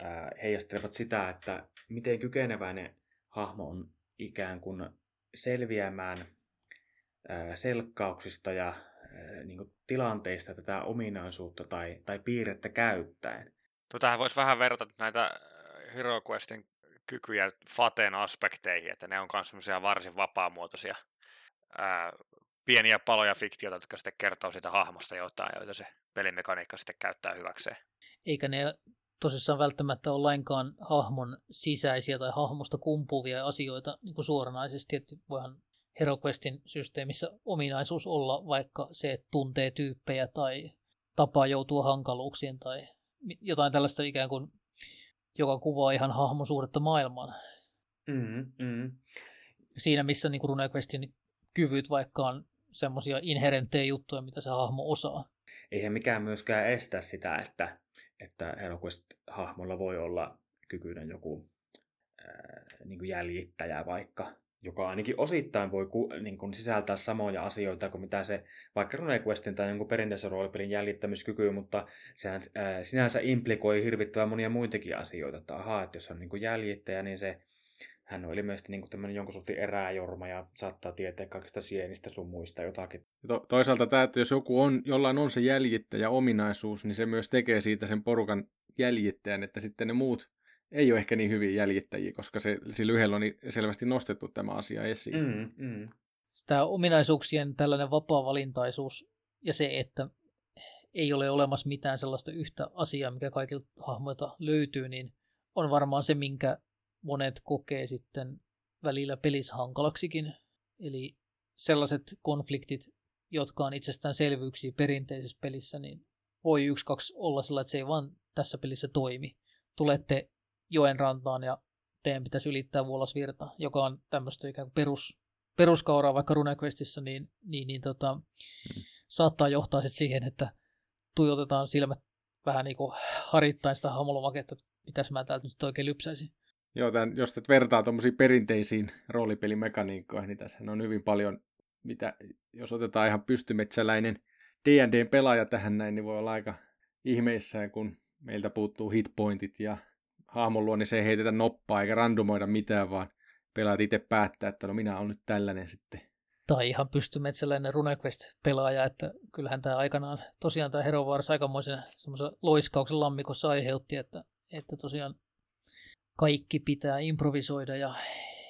äh, heijastelevat sitä, että miten kykeneväinen hahmo on ikään kuin selviämään äh, selkkauksista ja äh, niin kuin tilanteista tätä ominaisuutta tai, tai piirrettä käyttäen. No, tähän voisi vähän verrata näitä HeroQuestin kykyjä Faten aspekteihin, että ne on myös varsin vapaamuotoisia pieniä paloja fiktiota, jotka sitten kertoo siitä hahmosta jotain, joita se pelimekaniikka sitten käyttää hyväkseen. Eikä ne tosissaan välttämättä ole lainkaan hahmon sisäisiä tai hahmosta kumpuvia asioita niin kuin suoranaisesti, että voihan HeroQuestin systeemissä ominaisuus olla vaikka se, että tuntee tyyppejä tai tapaa joutua hankaluuksiin tai jotain tällaista ikään kuin, joka kuvaa ihan hahmosuhdetta maailmaan. Mm, mm. Siinä missä niin RuneQuestin kyvyt vaikka on semmoisia inherenttejä juttuja, mitä se hahmo osaa. Eihän mikään myöskään estä sitä, että, että HeroQuest-hahmolla voi olla kykyinen joku ää, niin jäljittäjä vaikka, joka ainakin osittain voi ku, niin kuin sisältää samoja asioita kuin mitä se vaikka RuneQuestin tai jonkun perinteisen roolipelin jäljittämiskyky, mutta sehän ää, sinänsä implikoi hirvittävän monia muitakin asioita, että ahaa, että jos on niin kuin jäljittäjä, niin se hän on ilmeisesti niin tämmöinen jonkun sortin eräjorma ja saattaa tietää kaikista sienistä sun muista jotakin. To- toisaalta tämä, että jos joku on, jollain on se jäljittäjä ominaisuus, niin se myös tekee siitä sen porukan jäljittäjän, että sitten ne muut ei ole ehkä niin hyvin jäljittäjiä, koska se, sillä yhdellä on niin selvästi nostettu tämä asia esiin. Mm, mm. Sitä ominaisuuksien tällainen vapaa-valintaisuus ja se, että ei ole olemassa mitään sellaista yhtä asiaa, mikä kaikilta hahmoilta löytyy, niin on varmaan se, minkä monet kokee sitten välillä pelissä hankalaksikin. Eli sellaiset konfliktit, jotka on itsestäänselvyyksiä perinteisessä pelissä, niin voi yksi, kaksi olla sellainen, että se ei vaan tässä pelissä toimi. Tulette joen rantaan ja teidän pitäisi ylittää vuolasvirta, joka on tämmöistä ikään kuin perus, peruskauraa vaikka RuneQuestissa, niin, niin, niin tota, hmm. saattaa johtaa sitten siihen, että tuijotetaan silmät vähän niin kuin harittain sitä hamolomaketta, että pitäisi mä täältä nyt oikein lypsäisin. Joo, tämän, jos et vertaa tuommoisiin perinteisiin roolipelimekaniikkoihin, niin tässä on hyvin paljon, mitä, jos otetaan ihan pystymetsäläinen D&Dn pelaaja tähän näin, niin voi olla aika ihmeissään, kun meiltä puuttuu hitpointit ja hahmon luo, niin se ei heitetä noppaa eikä randomoida mitään, vaan pelaat itse päättää, että no minä olen nyt tällainen sitten. Tai ihan pystymetsäläinen RuneQuest-pelaaja, että kyllähän tämä aikanaan, tosiaan tämä Hero Wars aikamoisen semmoisen loiskauksen lammikossa aiheutti, että, että tosiaan kaikki pitää improvisoida ja,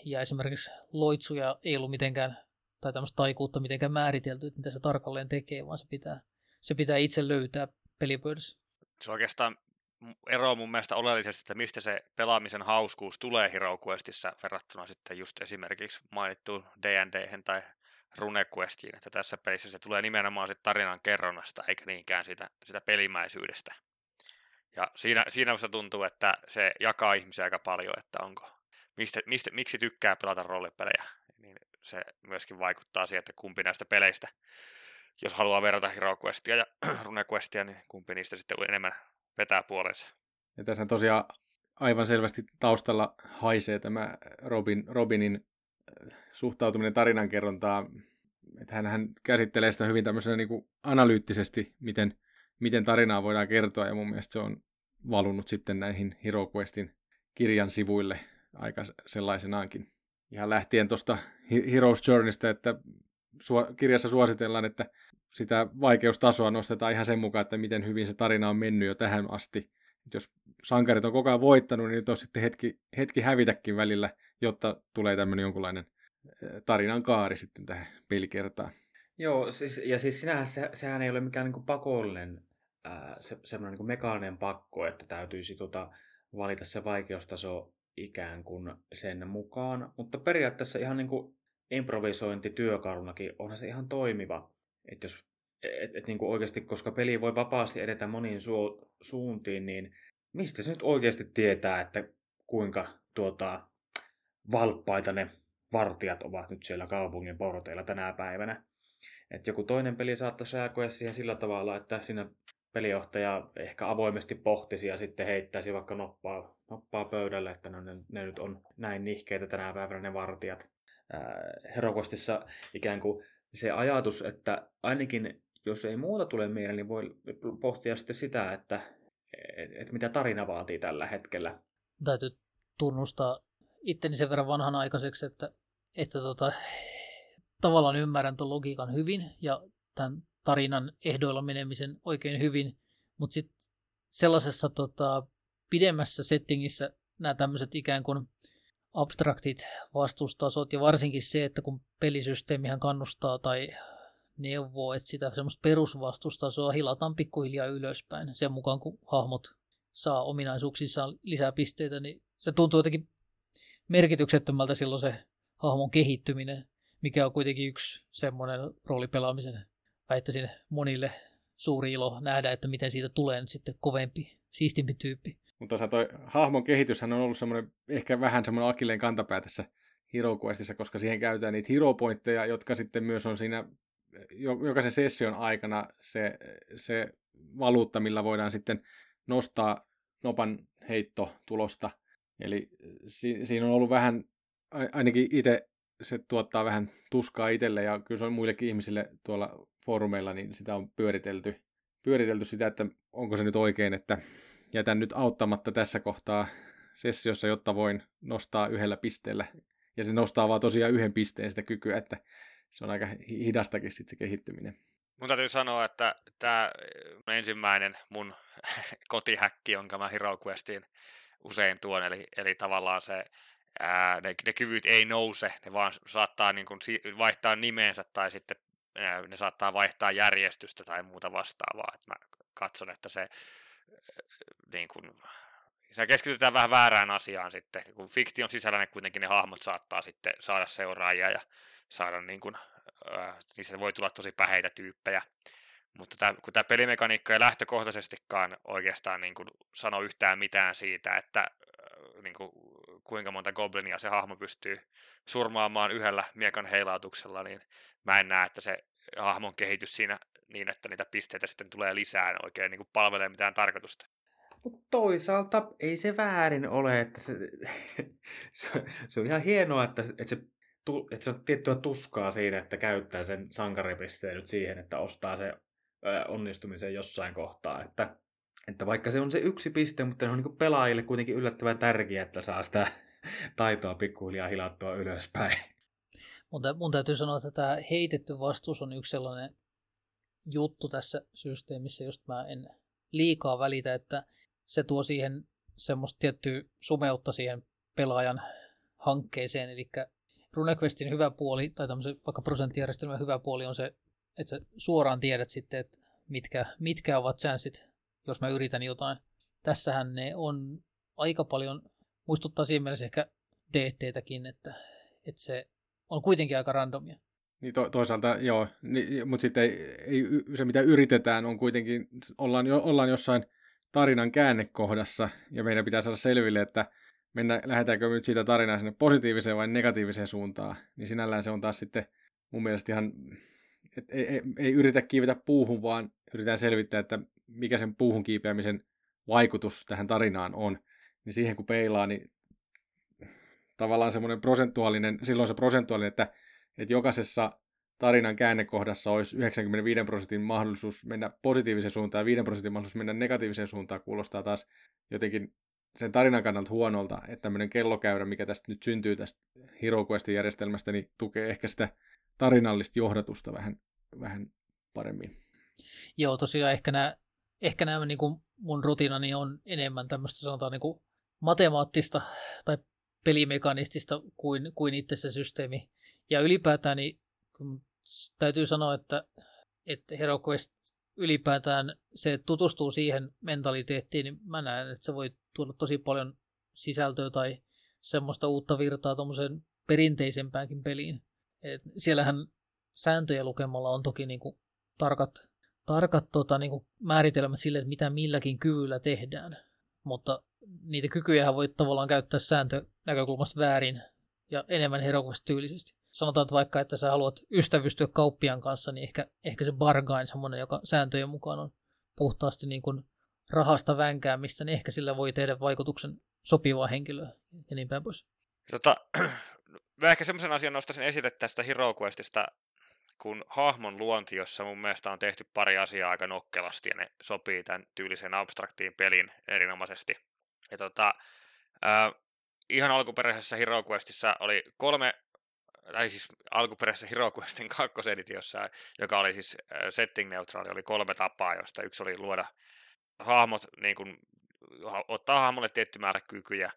ja esimerkiksi loitsuja ei ollut mitenkään, tai tämmöistä taikuutta mitenkään määritelty, että mitä se tarkalleen tekee, vaan se pitää, se pitää itse löytää pelipöydässä. Se oikeastaan ero mun mielestä oleellisesti, että mistä se pelaamisen hauskuus tulee Hero Questissa verrattuna sitten just esimerkiksi mainittuun D&D tai RuneQuestiin, että tässä pelissä se tulee nimenomaan sit tarinan kerronnasta eikä niinkään sitä, sitä pelimäisyydestä. Ja siinä, siinä se tuntuu, että se jakaa ihmisiä aika paljon, että onko, mistä, mistä, miksi tykkää pelata roolipelejä. Niin se myöskin vaikuttaa siihen, että kumpi näistä peleistä, jos haluaa verrata Hero Questia ja [CLEARS THROAT] RuneQuestia, niin kumpi niistä sitten enemmän vetää puolensa. Ja tässä tosiaan aivan selvästi taustalla haisee tämä Robin, Robinin äh, suhtautuminen tarinankerrontaan. Että hän, hän käsittelee sitä hyvin tämmöisenä niin analyyttisesti, miten, miten tarinaa voidaan kertoa, ja mun mielestä se on valunut sitten näihin HeroQuestin kirjan sivuille aika sellaisenaankin. Ihan lähtien tuosta Heroes Journeysta, että kirjassa suositellaan, että sitä vaikeustasoa nostetaan ihan sen mukaan, että miten hyvin se tarina on mennyt jo tähän asti. Jos sankarit on koko ajan voittanut, niin nyt on sitten hetki, hetki hävitäkin välillä, jotta tulee tämmöinen jonkunlainen tarinan kaari sitten tähän pelikertaan. Joo, siis, ja siis sinähän se, sehän ei ole mikään niin pakollinen se, semmoinen niin mekaaninen pakko, että täytyisi tota, valita se vaikeustaso ikään kuin sen mukaan, mutta periaatteessa ihan niin kuin improvisointityökalunakin onhan se ihan toimiva. Että jos et, et niin kuin oikeasti, koska peli voi vapaasti edetä moniin su- suuntiin, niin mistä se nyt oikeasti tietää, että kuinka tuota, valppaita ne vartijat ovat nyt siellä kaupungin porteilla tänä päivänä. Että joku toinen peli saattaisi reagoida siihen sillä tavalla, että siinä pelijohtaja ehkä avoimesti pohtisi ja sitten heittäisi vaikka noppaa, noppaa pöydälle, että no, ne, ne nyt on näin nihkeitä tänä päivänä ne vartijat. Herokostissa ikään kuin se ajatus, että ainakin jos ei muuta tule mieleen, niin voi pohtia sitten sitä, että et, et mitä tarina vaatii tällä hetkellä. Täytyy tunnustaa itteni sen verran vanhanaikaiseksi, että, että tota, tavallaan ymmärrän tuon logiikan hyvin ja tämän tarinan ehdoilla menemisen oikein hyvin, mutta sitten sellaisessa tota, pidemmässä settingissä nämä tämmöiset ikään kuin abstraktit vastustasot ja varsinkin se, että kun pelisysteemihän kannustaa tai neuvoo, että sitä semmoista perusvastustasoa hilataan pikkuhiljaa ylöspäin. Sen mukaan, kun hahmot saa ominaisuuksissaan lisää pisteitä, niin se tuntuu jotenkin merkityksettömältä silloin se hahmon kehittyminen, mikä on kuitenkin yksi semmoinen roolipelaamisen, väittäisin monille suuri ilo nähdä, että miten siitä tulee nyt sitten kovempi, siistimpi tyyppi. Mutta se toi hahmon kehityshän on ollut semmoinen, ehkä vähän semmoinen akilleen kantapää tässä Hero koska siihen käytetään niitä hero pointteja, jotka sitten myös on siinä jokaisen session aikana se, se valuutta, millä voidaan sitten nostaa nopan heittotulosta. Eli si, siinä on ollut vähän, ainakin itse se tuottaa vähän tuskaa itselle ja kyllä se on muillekin ihmisille tuolla foorumeilla, niin sitä on pyöritelty, pyöritelty sitä, että onko se nyt oikein, että jätän nyt auttamatta tässä kohtaa sessiossa, jotta voin nostaa yhdellä pisteellä. Ja se nostaa vaan tosiaan yhden pisteen sitä kykyä, että se on aika hidastakin sitten se kehittyminen. Mun täytyy sanoa, että tämä ensimmäinen mun [LAUGHS] kotihäkki, jonka mä Hero Questiin usein tuon, eli, eli tavallaan se, ää, ne, ne kyvyt ei nouse, ne vaan saattaa niin kuin vaihtaa nimensä tai sitten ne saattaa vaihtaa järjestystä tai muuta vastaavaa. Et mä katson, että se niin kuin, se keskitytään vähän väärään asiaan sitten, kun fiktion sisällä ne kuitenkin ne hahmot saattaa sitten saada seuraajia ja saada niin kuin, äh, niistä voi tulla tosi päheitä tyyppejä. Mutta tämä, kun tämä pelimekaniikka ei lähtökohtaisestikaan oikeastaan niin kuin sano yhtään mitään siitä, että niin kuin, kuinka monta goblinia se hahmo pystyy surmaamaan yhdellä miekan heilautuksella, niin mä en näe, että se hahmon kehitys siinä niin, että niitä pisteitä sitten tulee lisää, oikein niin kuin palvelee mitään tarkoitusta. Mutta toisaalta ei se väärin ole, että se, [LAUGHS] se, se on ihan hienoa, että, että se että se on tiettyä tuskaa siinä, että käyttää sen sankaripisteen nyt siihen, että ostaa se onnistumisen jossain kohtaa. Että, että vaikka se on se yksi piste, mutta ne on niin pelaajille kuitenkin yllättävän tärkeää, että saa sitä [LAUGHS] taitoa pikkuhiljaa hilattua ylöspäin. Mutta mun täytyy sanoa, että tämä heitetty vastuus on yksi sellainen juttu tässä systeemissä, just mä en liikaa välitä, että se tuo siihen semmoista tiettyä sumeutta siihen pelaajan hankkeeseen, eli RuneQuestin hyvä puoli, tai tämmöisen vaikka prosenttijärjestelmän hyvä puoli on se, että sä suoraan tiedät sitten, että mitkä, mitkä ovat chanssit, jos mä yritän jotain. Tässähän ne on aika paljon, muistuttaa siinä mielessä ehkä DDtäkin, että, että se on kuitenkin aika randomia. Niin to, toisaalta joo, niin, mutta sitten ei, ei, se mitä yritetään on kuitenkin, ollaan, jo, ollaan jossain tarinan käännekohdassa ja meidän pitää saada selville, että mennä, lähdetäänkö nyt siitä tarinaa sinne positiiviseen vai negatiiviseen suuntaan, niin sinällään se on taas sitten mun mielestä ihan, et ei, ei, ei yritä kiivetä puuhun, vaan yritetään selvittää, että mikä sen puuhun kiipeämisen vaikutus tähän tarinaan on. Niin siihen kun peilaa, niin tavallaan semmoinen prosentuaalinen, silloin se prosentuaalinen, että, että jokaisessa tarinan käännekohdassa olisi 95 prosentin mahdollisuus mennä positiiviseen suuntaan ja 5 prosentin mahdollisuus mennä negatiiviseen suuntaan, kuulostaa taas jotenkin sen tarinan kannalta huonolta, että tämmöinen kellokäyrä, mikä tästä nyt syntyy tästä Hero Questin järjestelmästä, niin tukee ehkä sitä tarinallista johdatusta vähän, vähän paremmin. Joo, tosiaan ehkä nämä, ehkä nämä niin kuin mun rutiinani on enemmän tämmöistä sanotaan niin kuin matemaattista tai pelimekanistista kuin, kuin itse se systeemi. Ja ylipäätään niin täytyy sanoa, että, että Hero Quest ylipäätään se, tutustuu siihen mentaliteettiin, niin mä näen, että se voi tuoda tosi paljon sisältöä tai semmoista uutta virtaa tuommoiseen perinteisempäänkin peliin. Et siellähän sääntöjä lukemalla on toki niinku tarkat, tarkat tota, niinku määritelmät sille, että mitä milläkin kyvyllä tehdään. Mutta niitä kykyjä voi tavallaan käyttää sääntönäkökulmasta väärin ja enemmän herokuvasti tyylisesti. Sanotaan että vaikka, että sä haluat ystävystyä kauppian kanssa, niin ehkä, ehkä se bargain, semmoinen, joka sääntöjen mukaan on puhtaasti niin kuin rahasta vänkäämistä, niin ehkä sillä voi tehdä vaikutuksen sopivaa henkilöä ja niin päin pois. Tota, [CLEARS THROAT] mä ehkä semmoisen asian nostaisin esille tästä Hero Questista, kun hahmon luonti, jossa mun mielestä on tehty pari asiaa aika nokkelasti ja ne sopii tämän tyyliseen abstraktiin pelin erinomaisesti. Ja tota, äh, ihan alkuperäisessä Hero Questissa oli kolme, tai siis alkuperäisessä Hero Questin [LAUGHS] kakkoseditiossa, joka oli siis setting-neutraali, oli kolme tapaa, josta yksi oli luoda hahmot, niin kuin, ottaa hahmolle tietty määrä kykyjä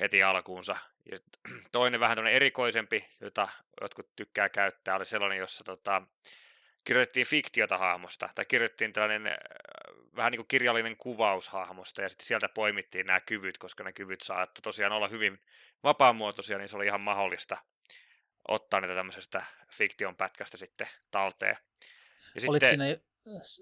heti alkuunsa. Ja [CLEARS THROAT] toinen vähän erikoisempi, jota jotkut tykkää käyttää, oli sellainen, jossa tota, kirjoitettiin fiktiota hahmosta, tai kirjoitettiin tällainen äh, vähän niin kuin kirjallinen kuvaus hahmosta, ja sitten sieltä poimittiin nämä kyvyt, koska ne kyvyt saattoi tosiaan olla hyvin vapaamuotoisia, niin se oli ihan mahdollista ottaa niitä tämmöisestä fiktion pätkästä sitten talteen. Ja Oliko sitten, siinä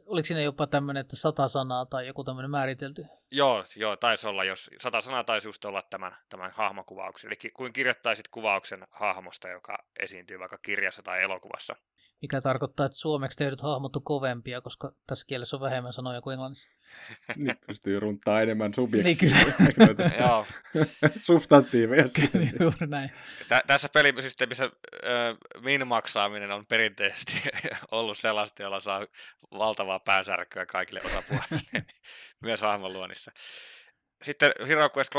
oliko siinä jopa tämmöinen, että sata sanaa tai joku tämmöinen määritelty? Joo, joo, taisi olla, jos sata sanaa taisi just olla tämän, tämän hahmokuvauksen. Eli kuin kirjoittaisit kuvauksen hahmosta, joka esiintyy vaikka kirjassa tai elokuvassa. Mikä tarkoittaa, että suomeksi tehdyt hahmot on kovempia, koska tässä kielessä on vähemmän sanoja kuin englannissa. [LAUGHS] niin pystyy runtaa enemmän subjektiivia. niin kyllä. [LAUGHS] [LAUGHS] Joo. Substantiiveja. Juuri näin. Tä- tässä pelisysteemissä äh, min-maksaaminen on perinteisesti ollut sellaista, jolla saa valtavaa pääsärkyä kaikille osapuolille, myös hahmon luonnissa. Sitten Hero Quest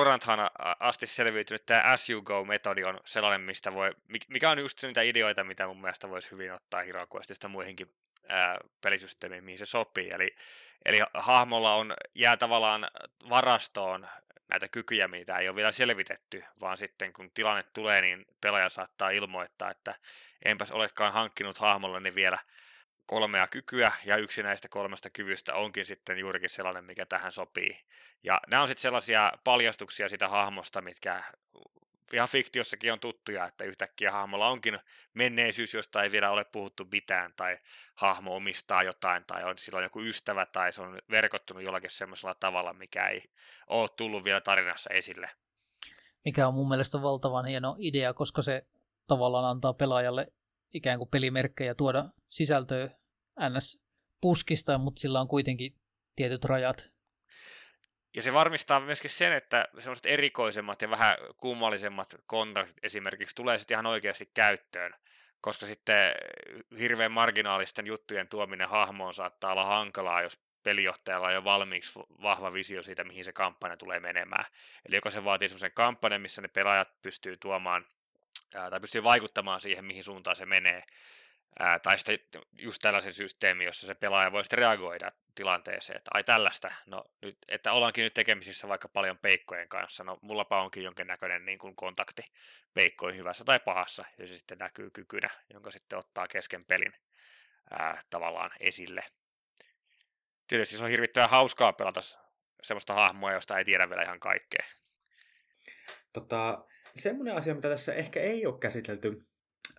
asti selviytynyt tämä As You Go-metodi on sellainen, mistä voi, mikä on just niitä ideoita, mitä mun mielestä voisi hyvin ottaa Hero Questista muihinkin pelisysteemiin, mihin se sopii. Eli, eli hahmolla on, jää tavallaan varastoon näitä kykyjä, mitä ei ole vielä selvitetty, vaan sitten kun tilanne tulee, niin pelaaja saattaa ilmoittaa, että enpäs olekaan hankkinut hahmolleni vielä kolmea kykyä, ja yksi näistä kolmesta kyvystä onkin sitten juurikin sellainen, mikä tähän sopii. Ja nämä on sitten sellaisia paljastuksia sitä hahmosta, mitkä ihan fiktiossakin on tuttuja, että yhtäkkiä hahmolla onkin menneisyys, josta ei vielä ole puhuttu mitään, tai hahmo omistaa jotain, tai on silloin joku ystävä, tai se on verkottunut jollakin semmoisella tavalla, mikä ei ole tullut vielä tarinassa esille. Mikä on mun mielestä valtavan hieno idea, koska se tavallaan antaa pelaajalle ikään kuin pelimerkkejä tuoda sisältöä ns. puskista, mutta sillä on kuitenkin tietyt rajat. Ja se varmistaa myöskin sen, että sellaiset erikoisemmat ja vähän kummallisemmat kontaktit esimerkiksi tulee sitten ihan oikeasti käyttöön, koska sitten hirveän marginaalisten juttujen tuominen hahmoon saattaa olla hankalaa, jos pelijohtajalla on jo valmiiksi vahva visio siitä, mihin se kampanja tulee menemään. Eli joko se vaatii sellaisen kampanjan, missä ne pelaajat pystyy tuomaan tai pystyy vaikuttamaan siihen, mihin suuntaan se menee, tai sitten just tällaisen systeemi, jossa se pelaaja voi sitten reagoida tilanteeseen, että ai tällaista, no nyt, että ollaankin nyt tekemisissä vaikka paljon peikkojen kanssa, no mullapa onkin jonkinnäköinen niin kuin kontakti peikkoihin hyvässä tai pahassa, ja se sitten näkyy kykynä, jonka sitten ottaa kesken pelin ää, tavallaan esille. Tietysti se on hirvittävän hauskaa pelata semmoista hahmoa, josta ei tiedä vielä ihan kaikkea. Tota, semmoinen asia, mitä tässä ehkä ei ole käsitelty,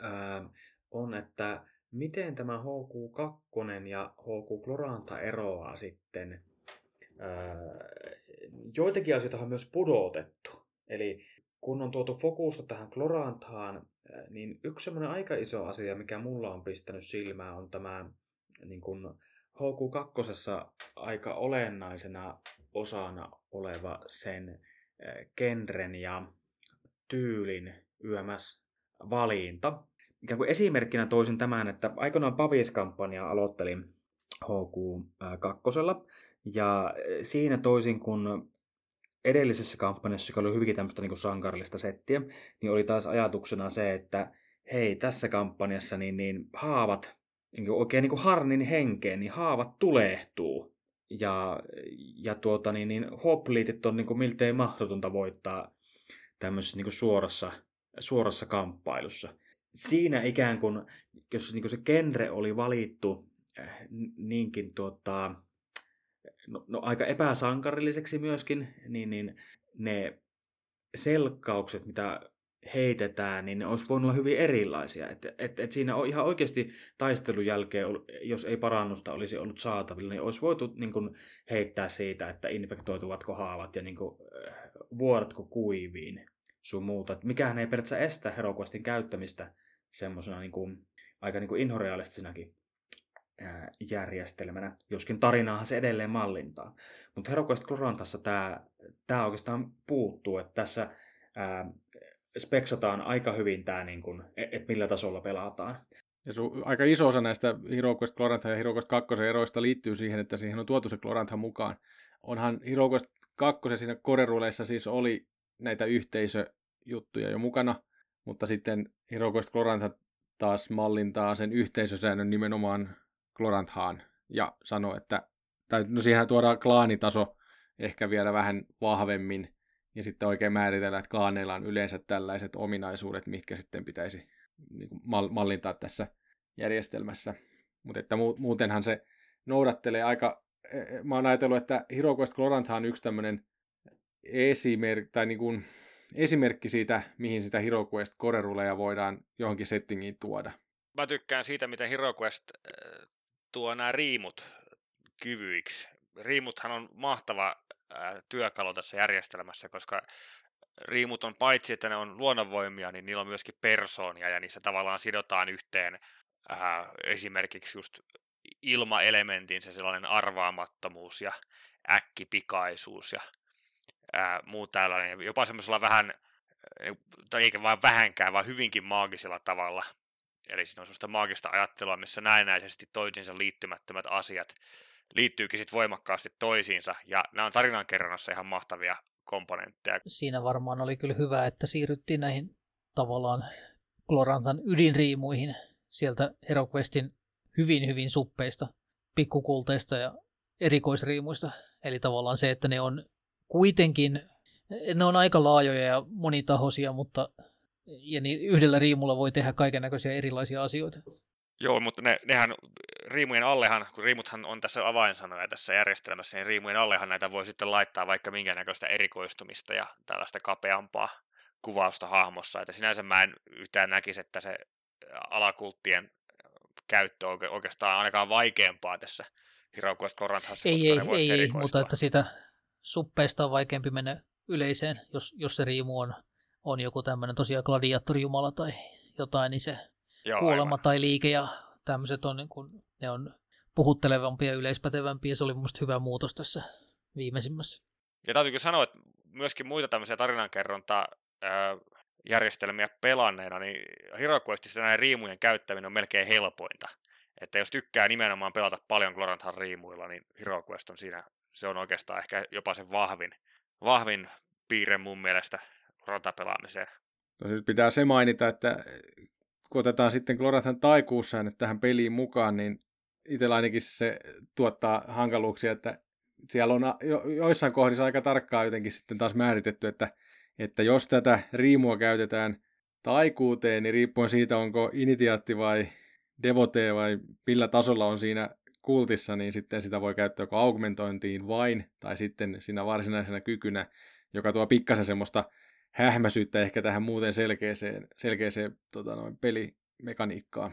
ää, on, että miten tämä HQ2 ja HQ Chloranta eroaa sitten. Ää, joitakin asioita on myös pudotettu. Eli kun on tuotu fokusta tähän Chlorantaan, niin yksi semmoinen aika iso asia, mikä mulla on pistänyt silmään, on tämä niin kuin HQ2 aika olennaisena osana oleva sen genren ja tyylin YMS-valinta. Ikään kuin esimerkkinä toisin tämän, että aikoinaan Pavis-kampanja aloittelin HQ2, ja siinä toisin kuin edellisessä kampanjassa, joka oli hyvinkin tämmöistä niin sankarillista settiä, niin oli taas ajatuksena se, että hei, tässä kampanjassa niin, niin haavat, niin kuin oikein niin kuin harnin henkeen, niin haavat tulehtuu. Ja, ja tuota, niin, niin hopliitit on niin kuin miltei mahdotonta voittaa tämmöisessä niin kuin suorassa, suorassa kamppailussa. Siinä ikään kuin, jos niin kuin se genre oli valittu niinkin tuota, no, no, aika epäsankarilliseksi myöskin, niin, niin ne selkkaukset, mitä heitetään, niin ne olisi voinut olla hyvin erilaisia. Et, et, et siinä on ihan oikeasti taistelun jälkeen, jos ei parannusta olisi ollut saatavilla, niin olisi voitu niin kuin, heittää siitä, että infektoituvatko haavat ja niin kuin, vuodatko kuiviin sun muuta. Et mikään ei periaatteessa estä HeroQuestin käyttämistä semmoisena niin kuin, aika niin kuin inhorealistisinakin järjestelmänä, joskin tarinaahan se edelleen mallintaa. Mutta HeroQuest Glorantassa tämä, tämä oikeastaan puuttuu, että tässä ää, speksataan aika hyvin tämä, niin että millä tasolla pelataan. Ja su, aika iso osa näistä HeroQuest Glorantha ja HeroQuest 2 eroista liittyy siihen, että siihen on tuotu se Glorantha mukaan. Onhan HeroQuest 2 siinä koreruleissa siis oli näitä yhteisöjuttuja jo mukana, mutta sitten HeroQuest Glorantha taas mallintaa sen yhteisösäännön nimenomaan Gloranthaan ja sanoo, että tai no siihen tuodaan klaanitaso ehkä vielä vähän vahvemmin ja sitten oikein määritellä, että klaaneilla on yleensä tällaiset ominaisuudet, mitkä sitten pitäisi niin kuin mallintaa tässä järjestelmässä. Mutta että muutenhan se noudattelee aika, e, e, mä oon ajatellut, että HeroQuest Glorantha on yksi tämmöinen esimerkki, tai niin kuin esimerkki siitä, mihin sitä HeroQuest Core voidaan johonkin settingiin tuoda. Mä tykkään siitä, miten HeroQuest tuo nämä riimut kyvyiksi. Riimuthan on mahtava työkalu tässä järjestelmässä, koska riimut on paitsi, että ne on luonnonvoimia, niin niillä on myöskin persoonia ja niissä tavallaan sidotaan yhteen äh, esimerkiksi just ilmaelementin se sellainen arvaamattomuus ja äkkipikaisuus ja äh, muu tällainen. Jopa semmoisella vähän, tai eikä vain vähänkään, vaan hyvinkin maagisella tavalla. Eli siinä on semmoista maagista ajattelua, missä näennäisesti toisiinsa liittymättömät asiat liittyykin sitten voimakkaasti toisiinsa, ja nämä on tarinankerronnassa ihan mahtavia komponentteja. Siinä varmaan oli kyllä hyvä, että siirryttiin näihin tavallaan Glorantan ydinriimuihin sieltä HeroQuestin hyvin hyvin suppeista pikkukulteista ja erikoisriimuista. Eli tavallaan se, että ne on kuitenkin, ne on aika laajoja ja monitahoisia, mutta ja niin yhdellä riimulla voi tehdä kaiken näköisiä erilaisia asioita. Joo, mutta ne, nehän riimujen allehan, kun riimuthan on tässä avainsanoja tässä järjestelmässä, niin riimujen allehan näitä voi sitten laittaa vaikka minkä näköistä erikoistumista ja tällaista kapeampaa kuvausta hahmossa. Että sinänsä mä en yhtään näkisi, että se alakulttien käyttö on oikeastaan ainakaan vaikeampaa tässä Hero Quest Coranthassa, ei, ei, ei, mutta että sitä suppeista on vaikeampi mennä yleiseen, jos, jos se riimu on, on joku tämmöinen tosiaan gladiaattorijumala tai jotain, niin se Joo, kuolema aivan. tai liike ja tämmöiset on, niin kuin, ne on puhuttelevampia ja yleispätevämpiä. Se oli mun hyvä muutos tässä viimeisimmässä. Ja täytyykö sanoa, että myöskin muita tämmöisiä tarinankerronta järjestelmiä pelanneena, niin HeroQuestissa näiden riimujen käyttäminen on melkein helpointa. Että jos tykkää nimenomaan pelata paljon Gloranthan riimuilla, niin HeroQuest on siinä, se on oikeastaan ehkä jopa se vahvin, vahvin piirre mun mielestä Gloranta-pelaamiseen. No, nyt pitää se mainita, että kun otetaan sitten Glorathan taikuussäännöt tähän peliin mukaan, niin itsellä ainakin se tuottaa hankaluuksia, että siellä on jo, joissain kohdissa aika tarkkaan jotenkin sitten taas määritetty, että, että jos tätä riimua käytetään taikuuteen, niin riippuen siitä, onko initiaatti vai devote vai millä tasolla on siinä kultissa, niin sitten sitä voi käyttää joko augmentointiin vain, tai sitten siinä varsinaisena kykynä, joka tuo pikkasen semmoista hähmäsyyttä ehkä tähän muuten selkeäseen, selkeäseen tota noin, pelimekaniikkaan.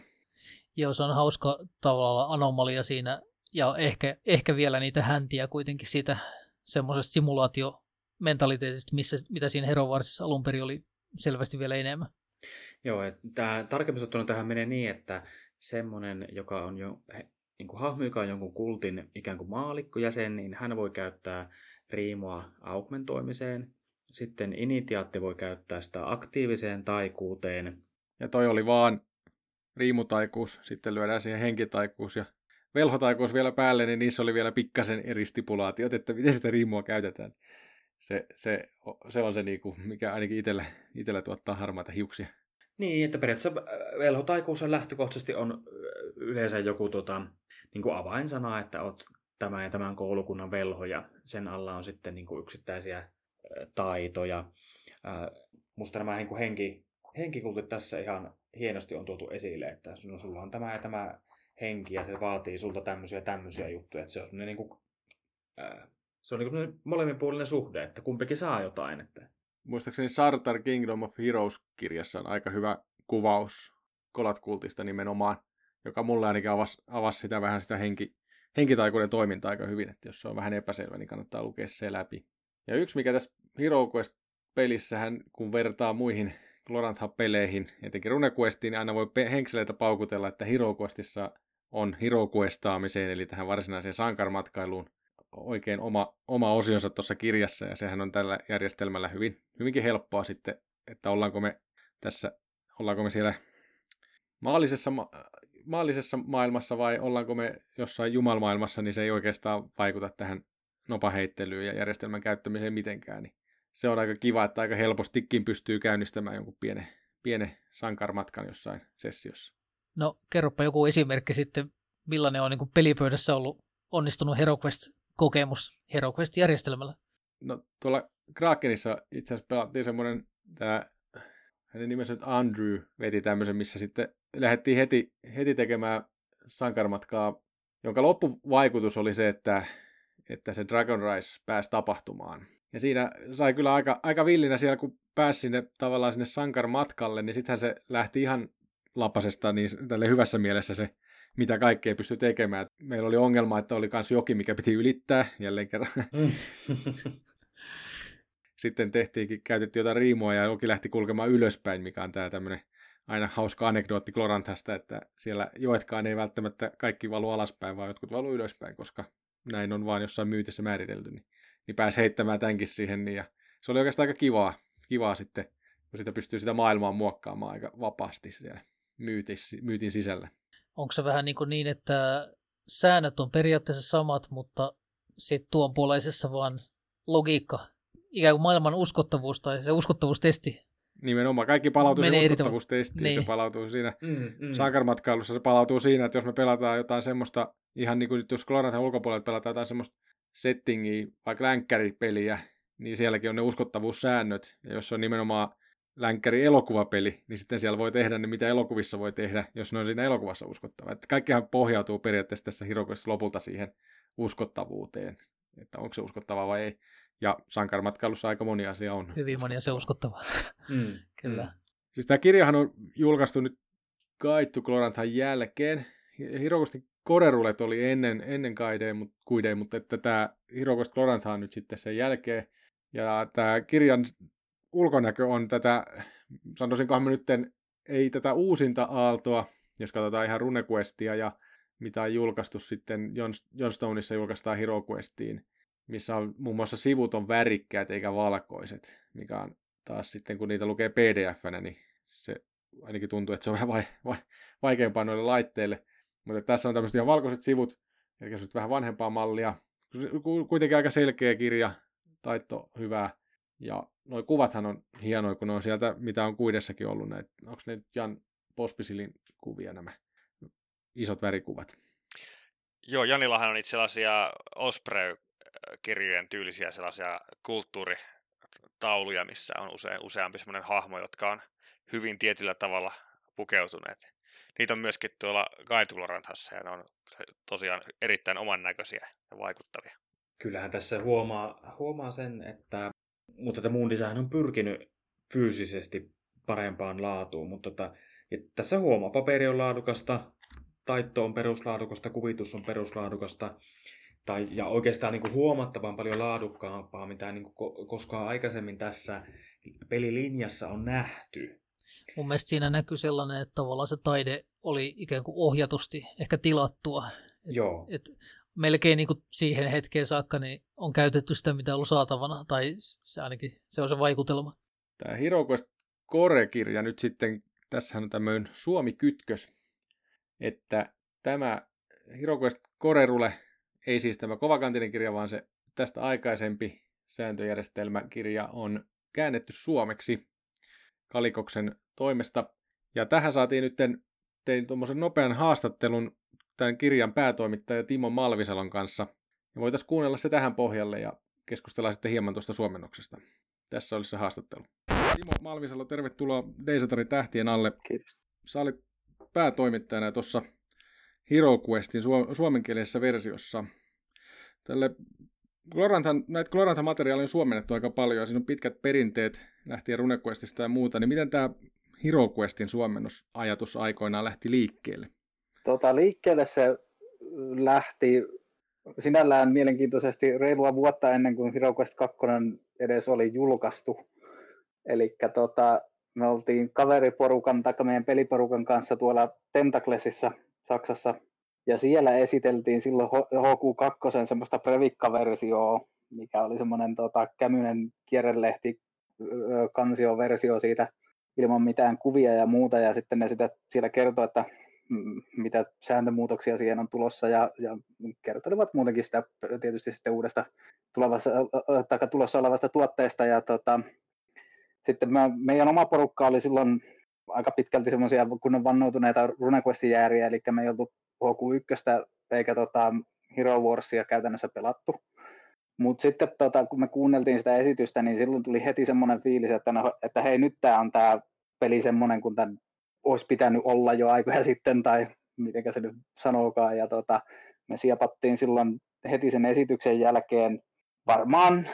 Joo, se on hauska tavalla anomalia siinä, ja ehkä, ehkä vielä niitä häntiä kuitenkin siitä semmoisesta simulaatiomentaliteetista, missä, mitä siinä Herovarsissa alun perin oli selvästi vielä enemmän. Joo, tämä tarkemmin sanottuna tähän menee niin, että semmoinen, joka on jo niin kuin hahmo, joka on jonkun kultin ikään kuin maalikkojäsen, niin hän voi käyttää riimoa augmentoimiseen, sitten initiaatti voi käyttää sitä aktiiviseen taikuuteen. Ja toi oli vaan riimutaikuus, sitten lyödään siihen henkitaikuus ja velhotaikuus vielä päälle, niin niissä oli vielä pikkasen eri stipulaatiot, että miten sitä riimua käytetään. Se, se, se on se, niinku, mikä ainakin itsellä, itsellä tuottaa harmaita hiuksia. Niin, että periaatteessa äh, velhotaikuus lähtökohtaisesti on äh, yleensä joku tota, niin kuin avainsana, että olet tämän ja tämän koulukunnan velho ja sen alla on sitten niin kuin yksittäisiä taitoja. Musta nämä henki, henkikultit tässä ihan hienosti on tuotu esille, että sulla on tämä ja tämä henki ja se vaatii sulta tämmöisiä tämmöisiä juttuja. Että se on niin kuin, se on niin molemminpuolinen suhde, että kumpikin saa jotain. Että... Muistaakseni Sartar Kingdom of Heroes-kirjassa on aika hyvä kuvaus kolatkultista nimenomaan, joka mulle ainakin avasi, avasi sitä vähän sitä henki, henkitaikuuden toimintaa aika hyvin, että jos se on vähän epäselvä, niin kannattaa lukea se läpi. Ja yksi, mikä tässä Hero Quest-pelissähän, kun vertaa muihin Glorantha-peleihin, etenkin RuneQuestiin, niin aina voi henkseleitä paukutella, että Hero Questissa on Hero Questaamiseen, eli tähän varsinaiseen sankarmatkailuun oikein oma, oma osionsa tuossa kirjassa, ja sehän on tällä järjestelmällä hyvin, hyvinkin helppoa sitten, että ollaanko me tässä, ollaanko me siellä maallisessa, ma- maallisessa maailmassa vai ollaanko me jossain jumalmaailmassa, niin se ei oikeastaan vaikuta tähän nopaheittelyyn ja järjestelmän käyttämiseen mitenkään. Niin se on aika kiva, että aika helpostikin pystyy käynnistämään jonkun pienen, pienen sankarmatkan jossain sessiossa. No kerropa joku esimerkki sitten, millainen on niin pelipöydässä ollut onnistunut HeroQuest-kokemus HeroQuest-järjestelmällä? No tuolla Krakenissa itse asiassa pelattiin semmoinen, tämä hänen nimensä nyt Andrew veti tämmöisen, missä sitten lähdettiin heti, heti tekemään sankarmatkaa, jonka loppuvaikutus oli se, että, että se Dragon Rise pääsi tapahtumaan. Ja siinä sai kyllä aika, aika villinä siellä, kun pääsi sinne tavallaan sinne sankarmatkalle, niin sittenhän se lähti ihan lapasesta niin tälle hyvässä mielessä se, mitä kaikkea pystyi tekemään. Meillä oli ongelma, että oli myös joki, mikä piti ylittää jälleen kerran. Mm. [LAUGHS] Sitten tehtiinkin, käytettiin jotain riimoa ja joki lähti kulkemaan ylöspäin, mikä on tämä tämmöinen aina hauska anekdootti Gloranthasta, että siellä joetkaan ei välttämättä kaikki valu alaspäin, vaan jotkut valu ylöspäin, koska näin on vaan jossain myytissä määritelty. Niin, niin pääsi heittämään tämänkin siihen. Niin, ja se oli oikeastaan aika kivaa, kivaa sitten, kun sitä pystyy sitä maailmaa muokkaamaan aika vapaasti siellä myytis, myytin sisällä. Onko se vähän niin, kuin niin että säännöt on periaatteessa samat, mutta sitten tuon puoleisessa vaan logiikka, ikään kuin maailman uskottavuus tai se uskottavuustesti Nimenomaan, kaikki palautuu siihen uskottavuustestiin, niin. se palautuu siinä mm, mm. sankarmatkailussa, se palautuu siinä, että jos me pelataan jotain semmoista, ihan niin kuin nyt jos Gloranthan ulkopuolella pelataan jotain semmoista settingiä, vaikka länkkäripeliä, niin sielläkin on ne uskottavuussäännöt, ja jos on nimenomaan länkkäri elokuvapeli, niin sitten siellä voi tehdä ne, mitä elokuvissa voi tehdä, jos ne on siinä elokuvassa uskottava. Että kaikkihan pohjautuu periaatteessa tässä Hirokossa lopulta siihen uskottavuuteen, että onko se uskottava vai ei. Ja sankarmatkailussa aika moni asia on. Hyvin moni asia uskottava. Mm. [LAUGHS] Kyllä. Mm. Siis tämä kirjahan on julkaistu nyt Guide to Gloranthan jälkeen. Hirokostin Korerulet oli ennen, ennen Guidea, mutta, Guidea, mutta että tämä Hirokost Gloranthan on nyt sitten sen jälkeen. Ja tämä kirjan ulkonäkö on tätä, sanoisinkohan me nyt, ei tätä uusinta aaltoa, jos katsotaan ihan RuneQuestia ja mitä on julkaistu sitten Johnstoneissa julkaistaan HeroQuestiin, missä on muun muassa sivut on värikkäät eikä valkoiset, mikä on taas sitten, kun niitä lukee pdf niin se ainakin tuntuu, että se on vähän vai, vai, vaikeampaa noille laitteille. Mutta tässä on tämmöiset ihan valkoiset sivut, eli se vähän vanhempaa mallia. Kuitenkin aika selkeä kirja, taito hyvää. Ja nuo kuvathan on hienoja, kun ne on sieltä, mitä on kuidessakin ollut näitä. Onko ne Jan Pospisilin kuvia nämä isot värikuvat? Joo, Janillahan on itse sellaisia Osprey kirjojen tyylisiä sellaisia kulttuuritauluja, missä on usein, useampi sellainen hahmo, jotka on hyvin tietyllä tavalla pukeutuneet. Niitä on myöskin tuolla Gaitulorantassa ja ne on tosiaan erittäin oman näköisiä ja vaikuttavia. Kyllähän tässä huomaa, huomaa sen, että mutta että Moon Design on pyrkinyt fyysisesti parempaan laatuun, mutta tota, tässä huomaa, paperi on laadukasta, taitto on peruslaadukasta, kuvitus on peruslaadukasta, tai, ja oikeastaan niin kuin huomattavan paljon laadukkaampaa, mitä niin kuin koskaan aikaisemmin tässä pelilinjassa on nähty. Mun mielestä siinä näkyy sellainen, että tavallaan se taide oli ikään kuin ohjatusti ehkä tilattua. Et, Joo. Et melkein niin kuin siihen hetkeen saakka niin on käytetty sitä, mitä on ollut saatavana, tai se ainakin se on se vaikutelma. Tämä HeroQuest Core-kirja nyt sitten, tässä on tämmöinen Suomi-kytkös, että tämä HeroQuest Core-rule ei siis tämä kovakantinen kirja, vaan se tästä aikaisempi sääntöjärjestelmäkirja on käännetty suomeksi Kalikoksen toimesta. Ja tähän saatiin nyt, tein tuommoisen nopean haastattelun tämän kirjan päätoimittaja Timo Malvisalon kanssa. Ja voitaisiin kuunnella se tähän pohjalle ja keskustella sitten hieman tuosta suomennoksesta. Tässä olisi se haastattelu. Timo Malvisalo, tervetuloa Deisatarin tähtien alle. Kiitos. Sä olit päätoimittajana tuossa Hero Questin suomenkielisessä versiossa. Tälle Gloranthan, näitä Glorantha-materiaalia on suomennettu aika paljon, ja siinä on pitkät perinteet lähtien RuneQuestista ja muuta, niin miten tämä HeroQuestin suomennosajatus aikoinaan lähti liikkeelle? Tota, liikkeelle se lähti sinällään mielenkiintoisesti reilua vuotta ennen kuin HeroQuest 2 edes oli julkaistu. Eli tota, me oltiin kaveriporukan tai meidän peliporukan kanssa tuolla Tentaclesissa Saksassa ja siellä esiteltiin silloin HQ2 semmoista previkka-versioa, mikä oli semmoinen tota, kämyinen kierrelehti kansioversio siitä ilman mitään kuvia ja muuta, ja sitten ne sitä siellä kertoi, että mitä sääntömuutoksia siihen on tulossa, ja, ja kertolivat muutenkin sitä tietysti sitten uudesta tulevassa, tai tulossa olevasta tuotteesta, ja tota, sitten mä, meidän oma porukka oli silloin aika pitkälti semmoisia kunnon vannoutuneita RuneQuestin jääriä, eli me ei oltu HQ1 eikä tota Hero Warsia käytännössä pelattu. Mutta sitten tota, kun me kuunneltiin sitä esitystä, niin silloin tuli heti semmoinen fiilis, että, no, että hei nyt tämä on tämä peli semmoinen, kun tämän olisi pitänyt olla jo aikoja sitten, tai miten se nyt sanookaan. Ja tota, me siepattiin silloin heti sen esityksen jälkeen varmaan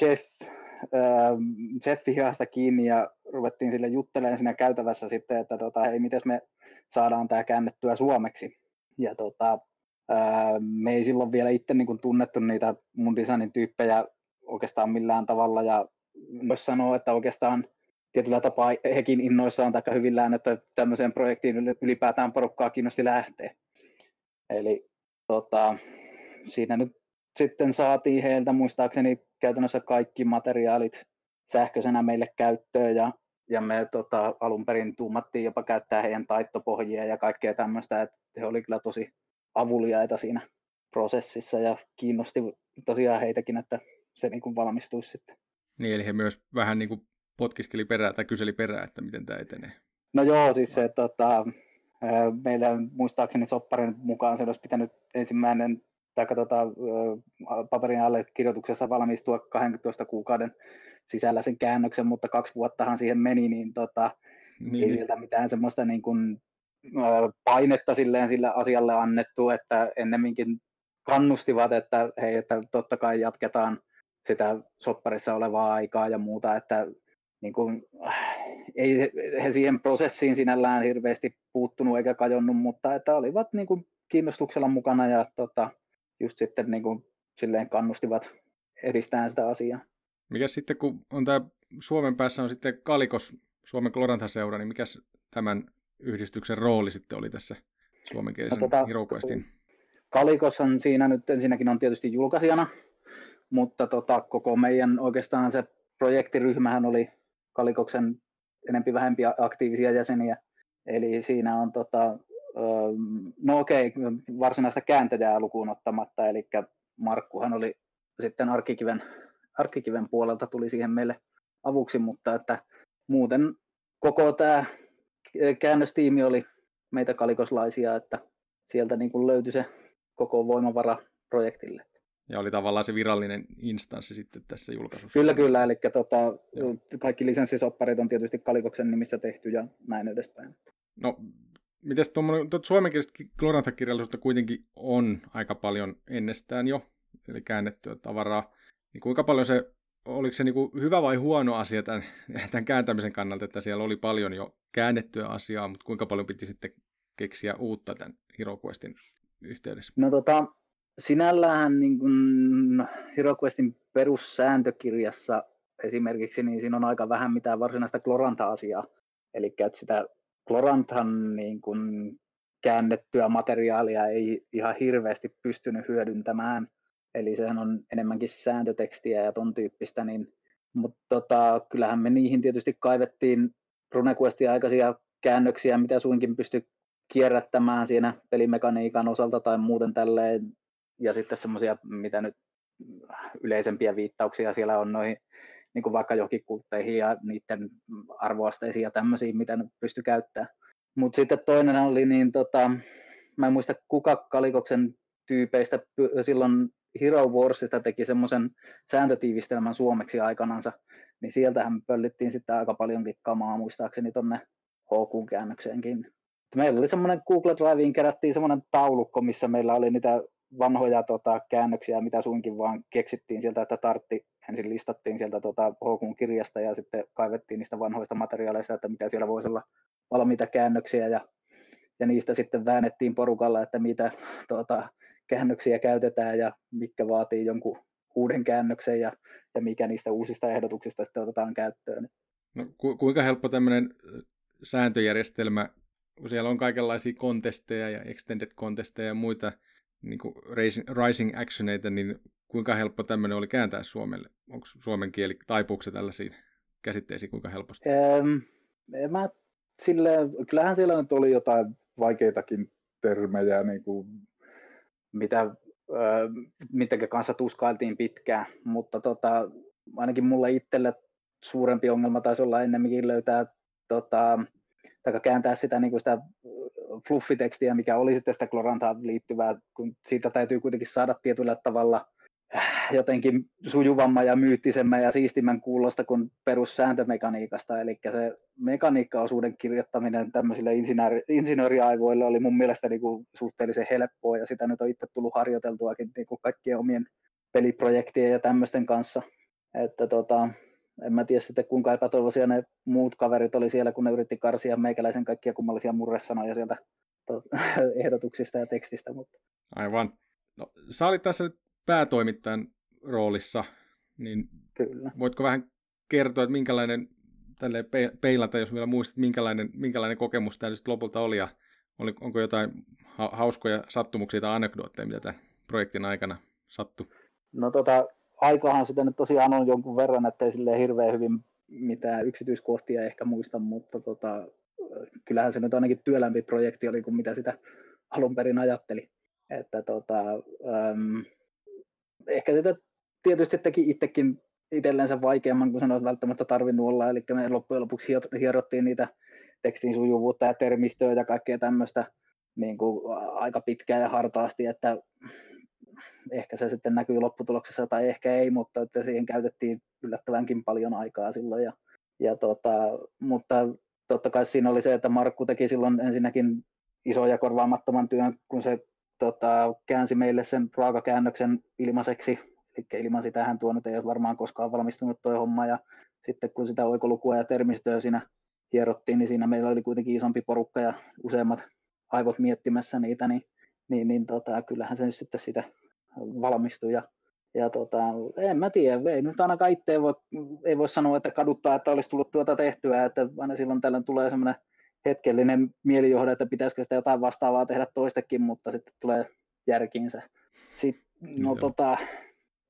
Jeff, äh, Jeffi hihasta kiinni ja ruvettiin sille juttelemaan siinä käytävässä sitten, että tota, hei, miten me saadaan tämä käännettyä suomeksi ja tota, ää, me ei silloin vielä itse niin kuin tunnettu niitä mun designin tyyppejä oikeastaan millään tavalla ja voisi sanoa, että oikeastaan tietyllä tapaa hekin innoissaan tai hyvillään, että tämmöiseen projektiin ylipäätään porukkaa kiinnosti lähteä. Eli tota, siinä nyt sitten saatiin heiltä muistaakseni käytännössä kaikki materiaalit sähköisenä meille käyttöön ja, ja me tota, alun perin tuumattiin jopa käyttää heidän taittopohjia ja kaikkea tämmöistä, että he oli kyllä tosi avuliaita siinä prosessissa ja kiinnosti tosiaan heitäkin, että se niin kuin valmistuisi sitten. Niin, eli he myös vähän niin kuin potkiskeli perää tai kyseli perää, että miten tämä etenee. No joo, siis se, tota, meillä muistaakseni Sopparin mukaan se olisi pitänyt ensimmäinen tai tota, paperin alle kirjoituksessa valmistua 12 kuukauden sisällä sen käännöksen, mutta kaksi vuottahan siihen meni, niin, tota, niin. ei sieltä mitään semmoista niin kuin, painetta silleen sillä asialle annettu, että ennemminkin kannustivat, että hei, että totta kai jatketaan sitä sopparissa olevaa aikaa ja muuta, että niin kuin, ei he siihen prosessiin sinällään hirveästi puuttunut eikä kajonnut, mutta että olivat niin kuin kiinnostuksella mukana ja tota, just sitten niin kuin, silleen kannustivat edistämään sitä asiaa. Mikä sitten, kun on tämä Suomen päässä on sitten Kalikos, Suomen Klorantha-seura, niin mikä tämän yhdistyksen rooli sitten oli tässä suomenkielisen no, tota, HeroQuestin? Kalikoshan siinä nyt ensinnäkin on tietysti julkaisijana, mutta tota, koko meidän oikeastaan se projektiryhmähän oli Kalikoksen enempi vähempi aktiivisia jäseniä. Eli siinä on tota, no okei, varsinaista kääntäjää lukuun ottamatta, eli Markkuhan oli sitten Arkkikiven, Arkkikiven puolelta tuli siihen meille avuksi, mutta että muuten koko tämä käännöstiimi oli meitä kalikoslaisia, että sieltä niin kuin löytyi se koko voimavara projektille. Ja oli tavallaan se virallinen instanssi sitten tässä julkaisussa. Kyllä, kyllä. Eli tota, kaikki lisenssisopparit on tietysti Kalikoksen nimissä tehty ja näin edespäin. No, mites tuommoinen, suomenkielistä Glorantha-kirjallisuutta kuitenkin on aika paljon ennestään jo, eli käännettyä tavaraa. Niin kuinka paljon se oliko se niin kuin hyvä vai huono asia tämän, [LAUGHS] tämän kääntämisen kannalta, että siellä oli paljon jo käännettyä asiaa, mutta kuinka paljon piti sitten keksiä uutta tämän HeroQuestin yhteydessä? No tota, sinällään niin kuin HeroQuestin perussääntökirjassa esimerkiksi, niin siinä on aika vähän mitään varsinaista Gloranta-asiaa. Eli että sitä Gloranthan niin kuin käännettyä materiaalia ei ihan hirveästi pystynyt hyödyntämään – eli sehän on enemmänkin sääntötekstiä ja ton tyyppistä, niin, mutta tota, kyllähän me niihin tietysti kaivettiin RuneQuestin aikaisia käännöksiä, mitä suinkin pystyi kierrättämään siinä pelimekaniikan osalta tai muuten tälleen, ja sitten semmoisia, mitä nyt yleisempiä viittauksia siellä on noihin, niin kuin vaikka johonkin kultteihin ja niiden arvoasteisiin ja tämmöisiin, mitä ne pysty käyttämään. Mutta sitten toinen oli, niin tota, mä en muista kuka Kalikoksen tyypeistä silloin Hero Warsista teki semmoisen sääntötiivistelmän suomeksi aikanansa, niin sieltähän pöllittiin sitten aika paljonkin kamaa muistaakseni tuonne HQ-käännökseenkin. meillä oli semmoinen Google Driveen kerättiin semmoinen taulukko, missä meillä oli niitä vanhoja tota, käännöksiä, mitä suinkin vaan keksittiin sieltä, että tartti ensin listattiin sieltä tota, HKn kirjasta ja sitten kaivettiin niistä vanhoista materiaaleista, että mitä siellä voisi olla valmiita käännöksiä ja, ja niistä sitten väännettiin porukalla, että mitä tota, käännöksiä käytetään ja mikä vaatii jonkun uuden käännöksen ja, ja mikä niistä uusista ehdotuksista sitten otetaan käyttöön. No, ku, kuinka helppo tämmöinen sääntöjärjestelmä, kun siellä on kaikenlaisia kontesteja ja extended kontesteja ja muita niin kuin rising actioneita, niin kuinka helppo tämmöinen oli kääntää Suomelle? Onko suomen kieli, taipuuko se tällaisiin käsitteisiin kuinka helposti? Ähm, mä sille, kyllähän siellä nyt oli jotain vaikeitakin termejä, niin kuin, mitä, äh, kanssa tuskailtiin pitkään, mutta tota, ainakin mulle itselle suurempi ongelma taisi olla ennemminkin löytää tota, tai kääntää sitä, niin kuin sitä fluffitekstiä, mikä oli sitten sitä Glorantaan liittyvää, kun siitä täytyy kuitenkin saada tietyllä tavalla äh, jotenkin sujuvamman ja myyttisemmän ja siistimän kuulosta kuin perussääntömekaniikasta, eli se mekaniikkaosuuden kirjoittaminen tämmöisille insinööri, insinööriaivoille oli mun mielestä niin kuin suhteellisen helppoa, ja sitä nyt on itse tullut harjoiteltuakin niin kuin kaikkien omien peliprojektien ja tämmöisten kanssa, että tota, en mä tiedä sitten kuinka epätoivoisia ne muut kaverit oli siellä, kun ne yritti karsia meikäläisen kaikkia kummallisia murresanoja sieltä to, [LAUGHS] ehdotuksista ja tekstistä. Mutta. Aivan. No, sä olit tässä nyt päätoimittajan roolissa, niin Kyllä. voitko vähän kertoa, että minkälainen, tälle peilata, jos vielä muistat, minkälainen, minkälainen kokemus tämä sitten lopulta oli, ja oli, onko jotain ha- hauskoja sattumuksia tai anekdootteja, mitä tämän projektin aikana sattui? No tota, aikahan sitä nyt tosiaan on jonkun verran, ettei sille hirveän hyvin mitään yksityiskohtia ehkä muista, mutta tota, kyllähän se nyt ainakin työlämpi projekti oli kuin mitä sitä alun perin ajatteli. Että tota, äm, ehkä sitä tietysti teki itsekin itsellensä vaikeamman kuin sanoit välttämättä tarvinnut olla, eli me loppujen lopuksi hierottiin niitä tekstin sujuvuutta ja termistöä ja kaikkea tämmöistä niin kuin aika pitkään ja hartaasti, että ehkä se sitten näkyy lopputuloksessa tai ehkä ei, mutta että siihen käytettiin yllättävänkin paljon aikaa silloin. Ja, ja tota, mutta totta kai siinä oli se, että Markku teki silloin ensinnäkin isoja ja korvaamattoman työn, kun se tota, käänsi meille sen raakakäännöksen ilmaiseksi. Eli ilman sitä hän tuo nyt ei ole varmaan koskaan valmistunut tuo homma. Ja sitten kun sitä oikolukua ja termistöä siinä hierottiin, niin siinä meillä oli kuitenkin isompi porukka ja useammat aivot miettimässä niitä, niin, niin, niin tota, kyllähän se nyt sitten sitä valmistui. Ja, ja tota, en mä tiedä, ei nyt ainakaan itse voi, ei voi sanoa, että kaduttaa, että olisi tullut tuota tehtyä, että aina silloin tällöin tulee semmoinen hetkellinen mielijohde, että pitäisikö sitä jotain vastaavaa tehdä toistekin, mutta sitten tulee järkiinsä. Sitten, no tota,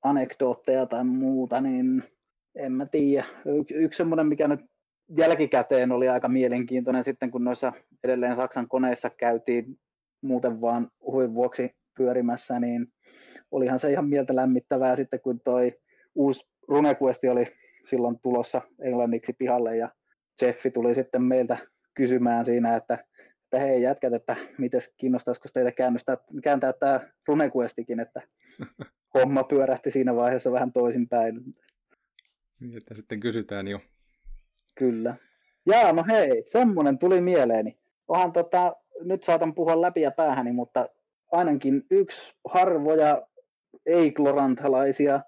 anekdootteja tai muuta, niin en mä tiedä. Y- yksi semmoinen, mikä nyt jälkikäteen oli aika mielenkiintoinen sitten, kun noissa edelleen Saksan koneissa käytiin muuten vaan huin vuoksi pyörimässä, niin olihan se ihan mieltä lämmittävää sitten, kun toi uusi RuneQuest oli silloin tulossa englanniksi pihalle ja Jeffi tuli sitten meiltä kysymään siinä, että, että hei jätkät, että miten kiinnostaisiko teitä käännöstä, kääntää tämä RuneQuestikin, että [LAUGHS] homma pyörähti siinä vaiheessa vähän toisinpäin. Niin, että sitten kysytään jo. Kyllä. Jaa, no hei, semmoinen tuli mieleeni. Onhan tota, nyt saatan puhua läpi ja päähäni, mutta ainakin yksi harvoja ei-klorantalaisia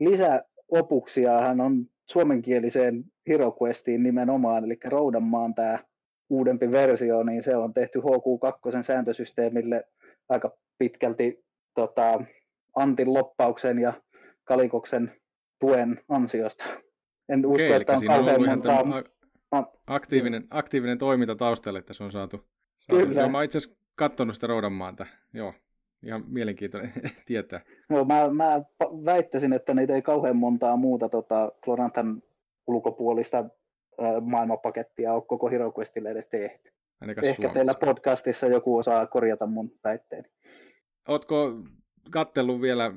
lisäopuksia hän on suomenkieliseen HeroQuestiin nimenomaan, eli Roudanmaan tämä uudempi versio, niin se on tehty HQ2 sääntösysteemille aika pitkälti tota, Antin loppauksen ja Kalikoksen tuen ansiosta. En usko, Okei, että on kauhean ollut ihan montaa... a- aktiivinen, aktiivinen toiminta taustalla, että se on saatu. saatu. Kyllä. Joo, mä itse asiassa katsonut sitä Roudanmaata. Joo, ihan mielenkiintoinen [LAUGHS] tietää. No, mä, mä väittäisin, että niitä ei kauhean montaa muuta tota, Clorantan ulkopuolista ää, maailmanpakettia ole koko HeroQuestille edes tehty. Ainakaan Ehkä Suomessa. teillä podcastissa joku osaa korjata mun väitteeni. Ootko kattellut vielä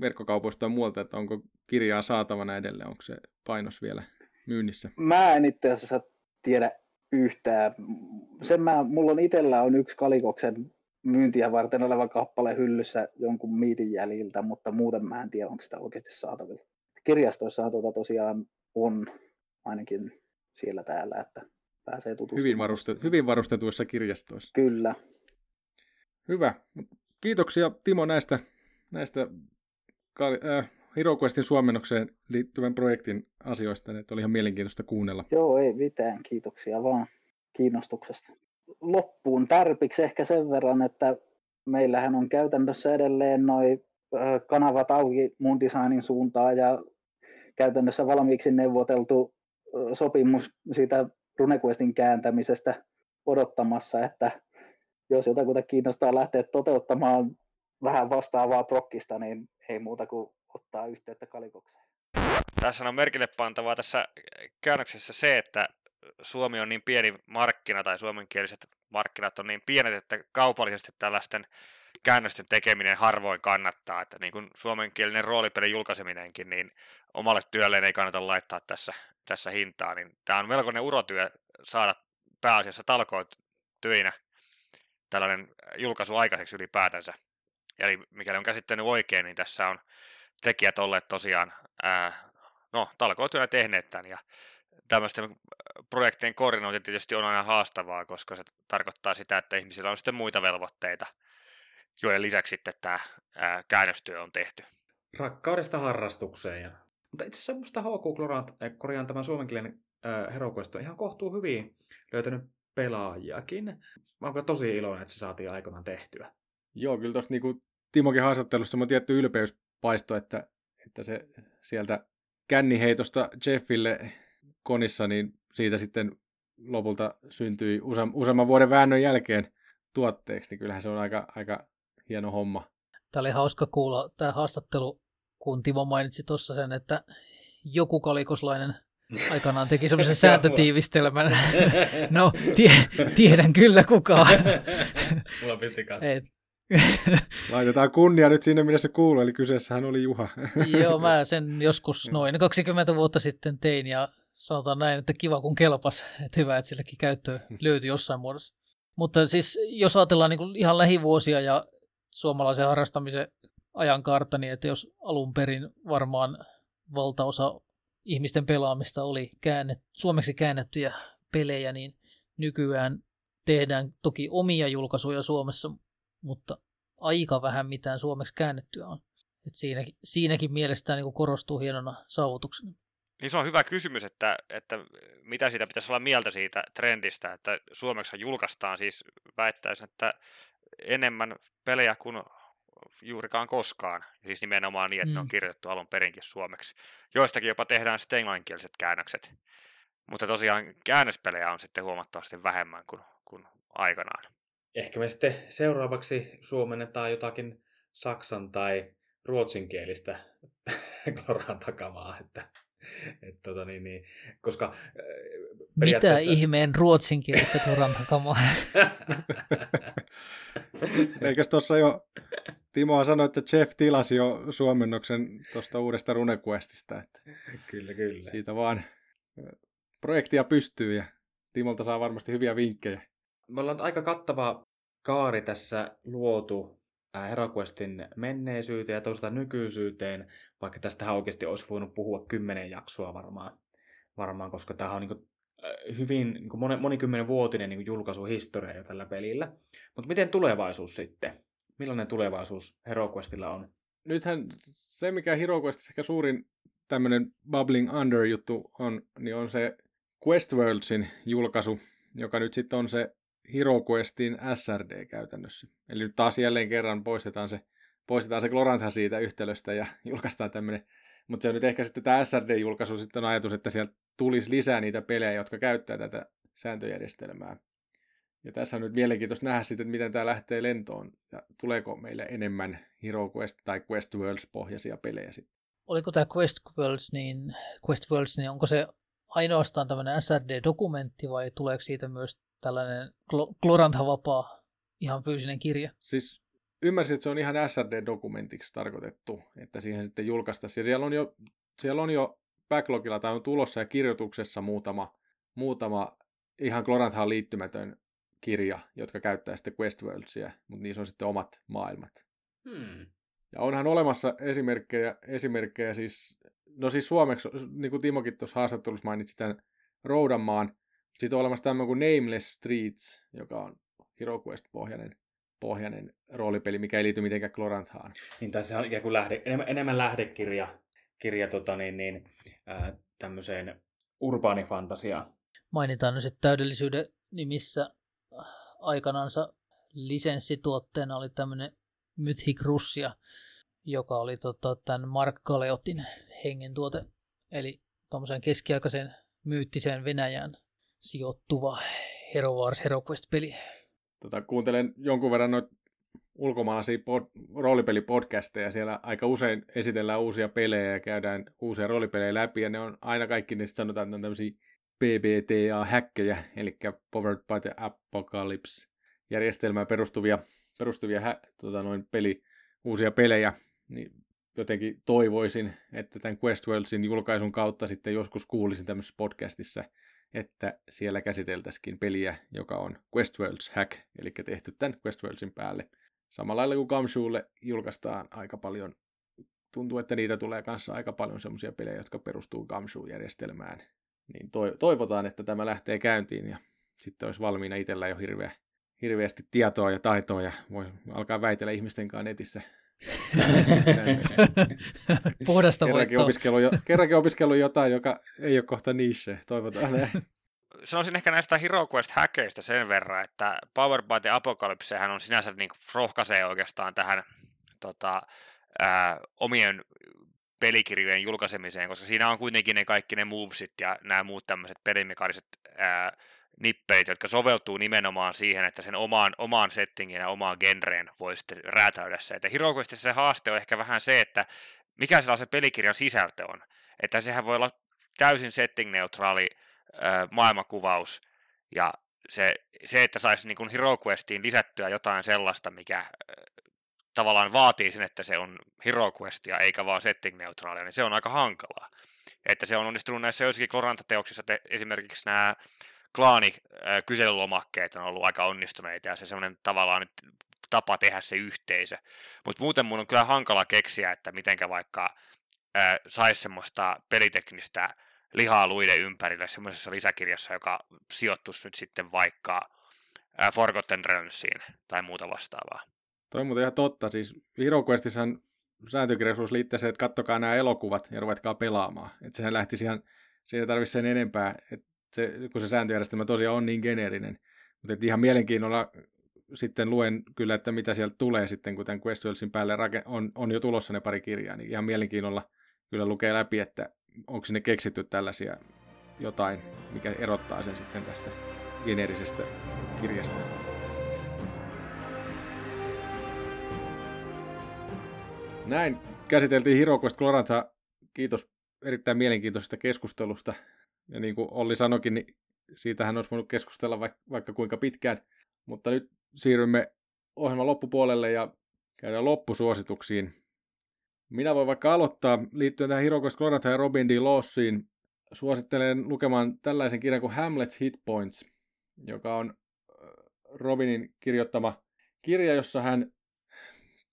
verkkokaupoista ja muualta, että onko kirjaa saatavana edelleen, onko se painos vielä myynnissä? Mä en itse asiassa tiedä yhtään. Sen mä, mulla on itsellä on yksi Kalikoksen myyntiä varten oleva kappale hyllyssä jonkun miitin jäljiltä, mutta muuten mä en tiedä, onko sitä oikeasti saatavilla. Kirjastoissa tuota tosiaan on ainakin siellä täällä, että pääsee tutustumaan. Hyvin, varuste, hyvin varustetuissa kirjastoissa. Kyllä. Hyvä. Kiitoksia Timo näistä, näistä äh, HeroQuestin suomennokseen liittyvän projektin asioista. Ne oli ihan mielenkiintoista kuunnella. Joo, ei mitään. Kiitoksia vaan kiinnostuksesta. Loppuun tärpiksi ehkä sen verran, että meillähän on käytännössä edelleen noin kanavat auki mun designin suuntaan ja käytännössä valmiiksi neuvoteltu sopimus siitä RuneQuestin kääntämisestä odottamassa, että jos jotakuta kiinnostaa lähteä toteuttamaan vähän vastaavaa prokkista, niin ei muuta kuin ottaa yhteyttä kalikokseen. Tässä on merkille pantavaa tässä käännöksessä se, että Suomi on niin pieni markkina tai suomenkieliset markkinat on niin pienet, että kaupallisesti tällaisten käännösten tekeminen harvoin kannattaa, että niin kuin suomenkielinen roolipelin julkaiseminenkin, niin omalle työlleen ei kannata laittaa tässä, tässä hintaa, niin tämä on melkoinen urotyö saada pääasiassa talkoot tyinä tällainen julkaisu aikaiseksi ylipäätänsä. Eli mikäli on käsittänyt oikein, niin tässä on tekijät olleet tosiaan ää, no, talkootyönä tehneet tämän, ja tämmöisten projektien koordinointi tietysti on aina haastavaa, koska se tarkoittaa sitä, että ihmisillä on sitten muita velvoitteita, joiden lisäksi sitten tämä ää, käännöstyö on tehty. Rakkaudesta harrastukseen. Ja... Mutta itse asiassa musta HK Korjaan tämä suomenkielinen Heroquest on ihan kohtuu hyvin löytänyt pelaajiakin. Mä oon tosi iloinen, että se saatiin aikanaan tehtyä. Joo, kyllä tuossa niin Timokin haastattelussa on tietty ylpeys paisto, että, että se sieltä känniheitosta Jeffille konissa, niin siitä sitten lopulta syntyi useamman vuoden väännön jälkeen tuotteeksi, niin kyllähän se on aika, aika hieno homma. Tämä oli hauska kuulla tämä haastattelu, kun Timo mainitsi tuossa sen, että joku kalikoslainen aikanaan teki semmoisen [LAUGHS] sääntötiivistelmän. [LAUGHS] no, tie, tiedän kyllä kukaan. [LAUGHS] Mulla pisti Et, Laitetaan kunnia nyt sinne, minne se kuuluu, eli kyseessähän oli Juha. Joo, mä sen joskus noin 20 vuotta sitten tein ja sanotaan näin, että kiva kun kelpas, [LAUGHS] että hyvä, että sillekin käyttö löytyi jossain muodossa. Mutta siis jos ajatellaan niin ihan lähivuosia ja suomalaisen harrastamisen ajankartta, niin että jos alun perin varmaan valtaosa ihmisten pelaamista oli käännet, suomeksi käännettyjä pelejä, niin nykyään tehdään toki omia julkaisuja Suomessa, mutta aika vähän mitään suomeksi käännettyä on. Et siinäkin, siinäkin mielestäni niin korostuu hienona saavutuksena. Niin se on hyvä kysymys, että, että mitä siitä pitäisi olla mieltä siitä trendistä, että suomeksi julkaistaan siis väittäisin, että enemmän pelejä kuin juurikaan koskaan. Siis nimenomaan niin, että mm. ne on mm. kirjoitettu alun perinkin suomeksi. Joistakin jopa tehdään sitten englanninkieliset käännökset. Mutta tosiaan käännöspelejä on sitten huomattavasti vähemmän kuin, kuin aikanaan ehkä me sitten seuraavaksi suomennetaan jotakin saksan tai ruotsinkielistä [LAUGHS] Gloran takamaa, että, [LAUGHS] että tota niin, niin, koska periaatteessa... Mitä ihmeen ruotsinkielistä Gloran takamaa? [LAUGHS] Eikös tuossa jo Timo sanoi, että Jeff tilasi jo suomennoksen tuosta uudesta RuneQuestista. Että kyllä, kyllä. Siitä vaan projektia pystyy ja Timolta saa varmasti hyviä vinkkejä me ollaan aika kattava kaari tässä luotu HeroQuestin menneisyyteen ja toisaalta nykyisyyteen, vaikka tästä oikeasti olisi voinut puhua kymmenen jaksoa varmaan, varmaan koska tämä on niin hyvin niin monen, monikymmenen vuotinen niin julkaisuhistoria jo tällä pelillä. Mutta miten tulevaisuus sitten? Millainen tulevaisuus HeroQuestilla on? Nythän se, mikä HeroQuestissa ehkä suurin tämmöinen Bubbling Under-juttu on, niin on se Questworldsin julkaisu, joka nyt sitten on se HeroQuestin SRD käytännössä. Eli taas jälleen kerran poistetaan se, poistetaan se Glorantha siitä yhtälöstä ja [LAUGHS] julkaistaan tämmöinen. Mutta se on nyt ehkä sitten tämä SRD-julkaisu sitten on ajatus, että sieltä tulisi lisää niitä pelejä, jotka käyttää tätä sääntöjärjestelmää. Ja tässä on nyt mielenkiintoista nähdä sitten, että miten tämä lähtee lentoon ja tuleeko meille enemmän HeroQuest tai Quest Worlds pohjaisia pelejä sitten. Oliko tämä Quest Worlds, niin, Quest Worlds, niin onko se ainoastaan tämmöinen SRD-dokumentti vai tuleeko siitä myös tällainen Glorantha-vapaa ihan fyysinen kirja. Siis ymmärsin, että se on ihan SRD-dokumentiksi tarkoitettu, että siihen sitten julkaistaisiin. Ja siellä on jo, siellä on jo backlogilla tai on tulossa ja kirjoituksessa muutama, muutama ihan Gloranthaan liittymätön kirja, jotka käyttää sitten Questworldsia, mutta niissä on sitten omat maailmat. Hmm. Ja onhan olemassa esimerkkejä, esimerkkejä siis, no siis suomeksi, niin kuin Timokin tuossa haastattelussa mainitsi tämän Roudanmaan, Sitten on olemassa tämmöinen kuin Nameless Streets, joka on Hero Quest-pohjainen pohjainen roolipeli, mikä ei liity mitenkään Gloranthaan. Niin, tai se on ikään kuin lähde, enemmän, enemmän lähdekirja kirja, tota, niin, niin, ää, tämmöiseen urbaanifantasiaan. Mainitaan nyt sitten täydellisyyden nimissä aikanansa lisenssituotteena oli tämmöinen Mythic Russia, joka oli tota, tämän Mark Galeotin hengen tuote, eli tuommoiseen keskiaikaisen myyttiseen Venäjään sijoittuva Hero Wars Hero Quest-peli. Tota, kuuntelen jonkun verran noita ulkomaalaisia pod- roolipelipodcasteja. Siellä aika usein esitellään uusia pelejä ja käydään uusia roolipelejä läpi. Ja ne on aina kaikki, niin sanotaan, että ne on tämmöisiä PBTA-häkkejä, eli Powered by the Apocalypse järjestelmään perustuvia, perustuvia hä, tota, noin peli, uusia pelejä. Niin jotenkin toivoisin, että tämän Questworldsin julkaisun kautta sitten joskus kuulisin tämmöisessä podcastissa – että siellä käsiteltäisikin peliä, joka on Questworlds Hack, eli tehty tämän Questworldsin päälle. Samalla lailla kuin Gamshuulle julkaistaan aika paljon, tuntuu, että niitä tulee kanssa aika paljon semmoisia pelejä, jotka perustuu Gamshu-järjestelmään. Niin toivotaan, että tämä lähtee käyntiin ja sitten olisi valmiina itsellä jo hirveä, hirveästi tietoa ja taitoa ja voi alkaa väitellä ihmisten kanssa netissä [LAUGHS] Puhdasta kerrankin opiskellut, jo, kerrankin opiskellut jotain, joka ei ole kohta niche. Toivotaan näin. [LAUGHS] Sanoisin ehkä näistä Hero Quest-häkeistä sen verran, että Power by the Apocalypse on sinänsä niin rohkaisee oikeastaan tähän tota, ää, omien pelikirjojen julkaisemiseen, koska siinä on kuitenkin ne kaikki ne movesit ja nämä muut tämmöiset pelimekaaniset ää, nippelit, jotka soveltuu nimenomaan siihen, että sen omaan, omaan settingin ja omaan genreen voi sitten räätälöidä se. Että Hero se haaste on ehkä vähän se, että mikä se pelikirjan sisältö on. Että sehän voi olla täysin setting-neutraali ö, maailmankuvaus, ja se, se että saisi niin Hero Questiin lisättyä jotain sellaista, mikä ö, tavallaan vaatii sen, että se on Hero Questia eikä vaan setting-neutraalia, niin se on aika hankalaa. Että se on onnistunut näissä joissakin Gloranta-teoksissa, te, esimerkiksi nämä klaani kyselylomakkeet on ollut aika onnistuneita ja se semmoinen tavallaan tapa tehdä se yhteisö. Mutta muuten mun on kyllä hankala keksiä, että mitenkä vaikka saisi semmoista peliteknistä lihaa luiden ympärille semmoisessa lisäkirjassa, joka sijoittuisi nyt sitten vaikka Forgotten Realmsiin tai muuta vastaavaa. Toi on muuten ihan totta. Siis Hero Questissahan sääntökirjallisuus liittää se, että kattokaa nämä elokuvat ja ruvetkaa pelaamaan. Että sehän lähtisi ihan, siinä ei tarvitse sen enempää. Että se, kun se sääntöjärjestelmä tosiaan on niin geneerinen. Mutta ihan mielenkiinnolla sitten luen kyllä, että mitä sieltä tulee sitten, kun tämän Questwellsin päälle on, on jo tulossa ne pari kirjaa, niin ihan mielenkiinnolla kyllä lukee läpi, että onko sinne keksitty tällaisia jotain, mikä erottaa sen sitten tästä geneerisestä kirjasta. Näin käsiteltiin Hero Quest Gloranta. Kiitos erittäin mielenkiintoisesta keskustelusta. Ja niin kuin Olli sanoikin, niin siitähän olisi voinut keskustella vaikka, vaikka kuinka pitkään. Mutta nyt siirrymme ohjelman loppupuolelle ja käydään loppusuosituksiin. Minä voin vaikka aloittaa liittyen tähän Hirokosta Glorata ja Robin D. Lossiin. Suosittelen lukemaan tällaisen kirjan kuin Hamlet's Hit Points, joka on äh, Robinin kirjoittama kirja, jossa hän,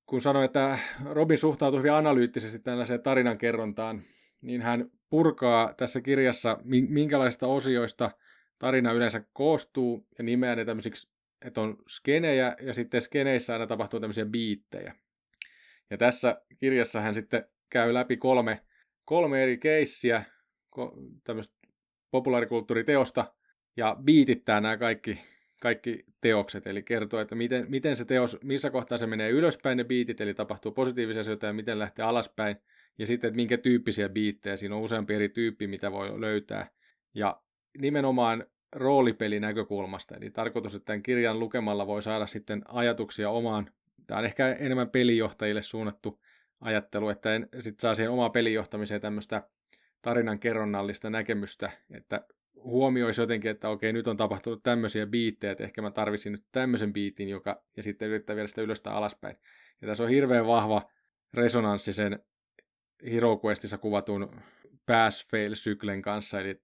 kun sanoi, että Robin suhtautuu hyvin analyyttisesti tällaiseen tarinankerrontaan, niin hän purkaa tässä kirjassa, minkälaisista osioista tarina yleensä koostuu ja nimeää ne tämmöisiksi, että on skenejä ja sitten skeneissä aina tapahtuu tämmöisiä biittejä. Ja tässä kirjassa hän sitten käy läpi kolme, kolme eri keissiä tämmöistä populaarikulttuuriteosta ja biitittää nämä kaikki, kaikki teokset, eli kertoo, että miten, miten se teos, missä kohtaa se menee ylöspäin ne biitit, eli tapahtuu positiivisia asioita ja miten lähtee alaspäin, ja sitten, että minkä tyyppisiä biittejä, siinä on useampi eri tyyppi, mitä voi löytää. Ja nimenomaan roolipelin näkökulmasta, eli tarkoitus, että tämän kirjan lukemalla voi saada sitten ajatuksia omaan, tämä on ehkä enemmän pelijohtajille suunnattu ajattelu, että sitten saa siihen omaan pelijohtamiseen tämmöistä tarinan kerronnallista näkemystä, että huomioisi jotenkin, että okei, nyt on tapahtunut tämmöisiä biittejä, että ehkä mä tarvisin nyt tämmöisen biitin, joka, ja sitten yrittää viedä sitä ylös tai alaspäin. Ja tässä on hirveän vahva resonanssi sen Hero Questissa kuvatun pass-fail-syklen kanssa, eli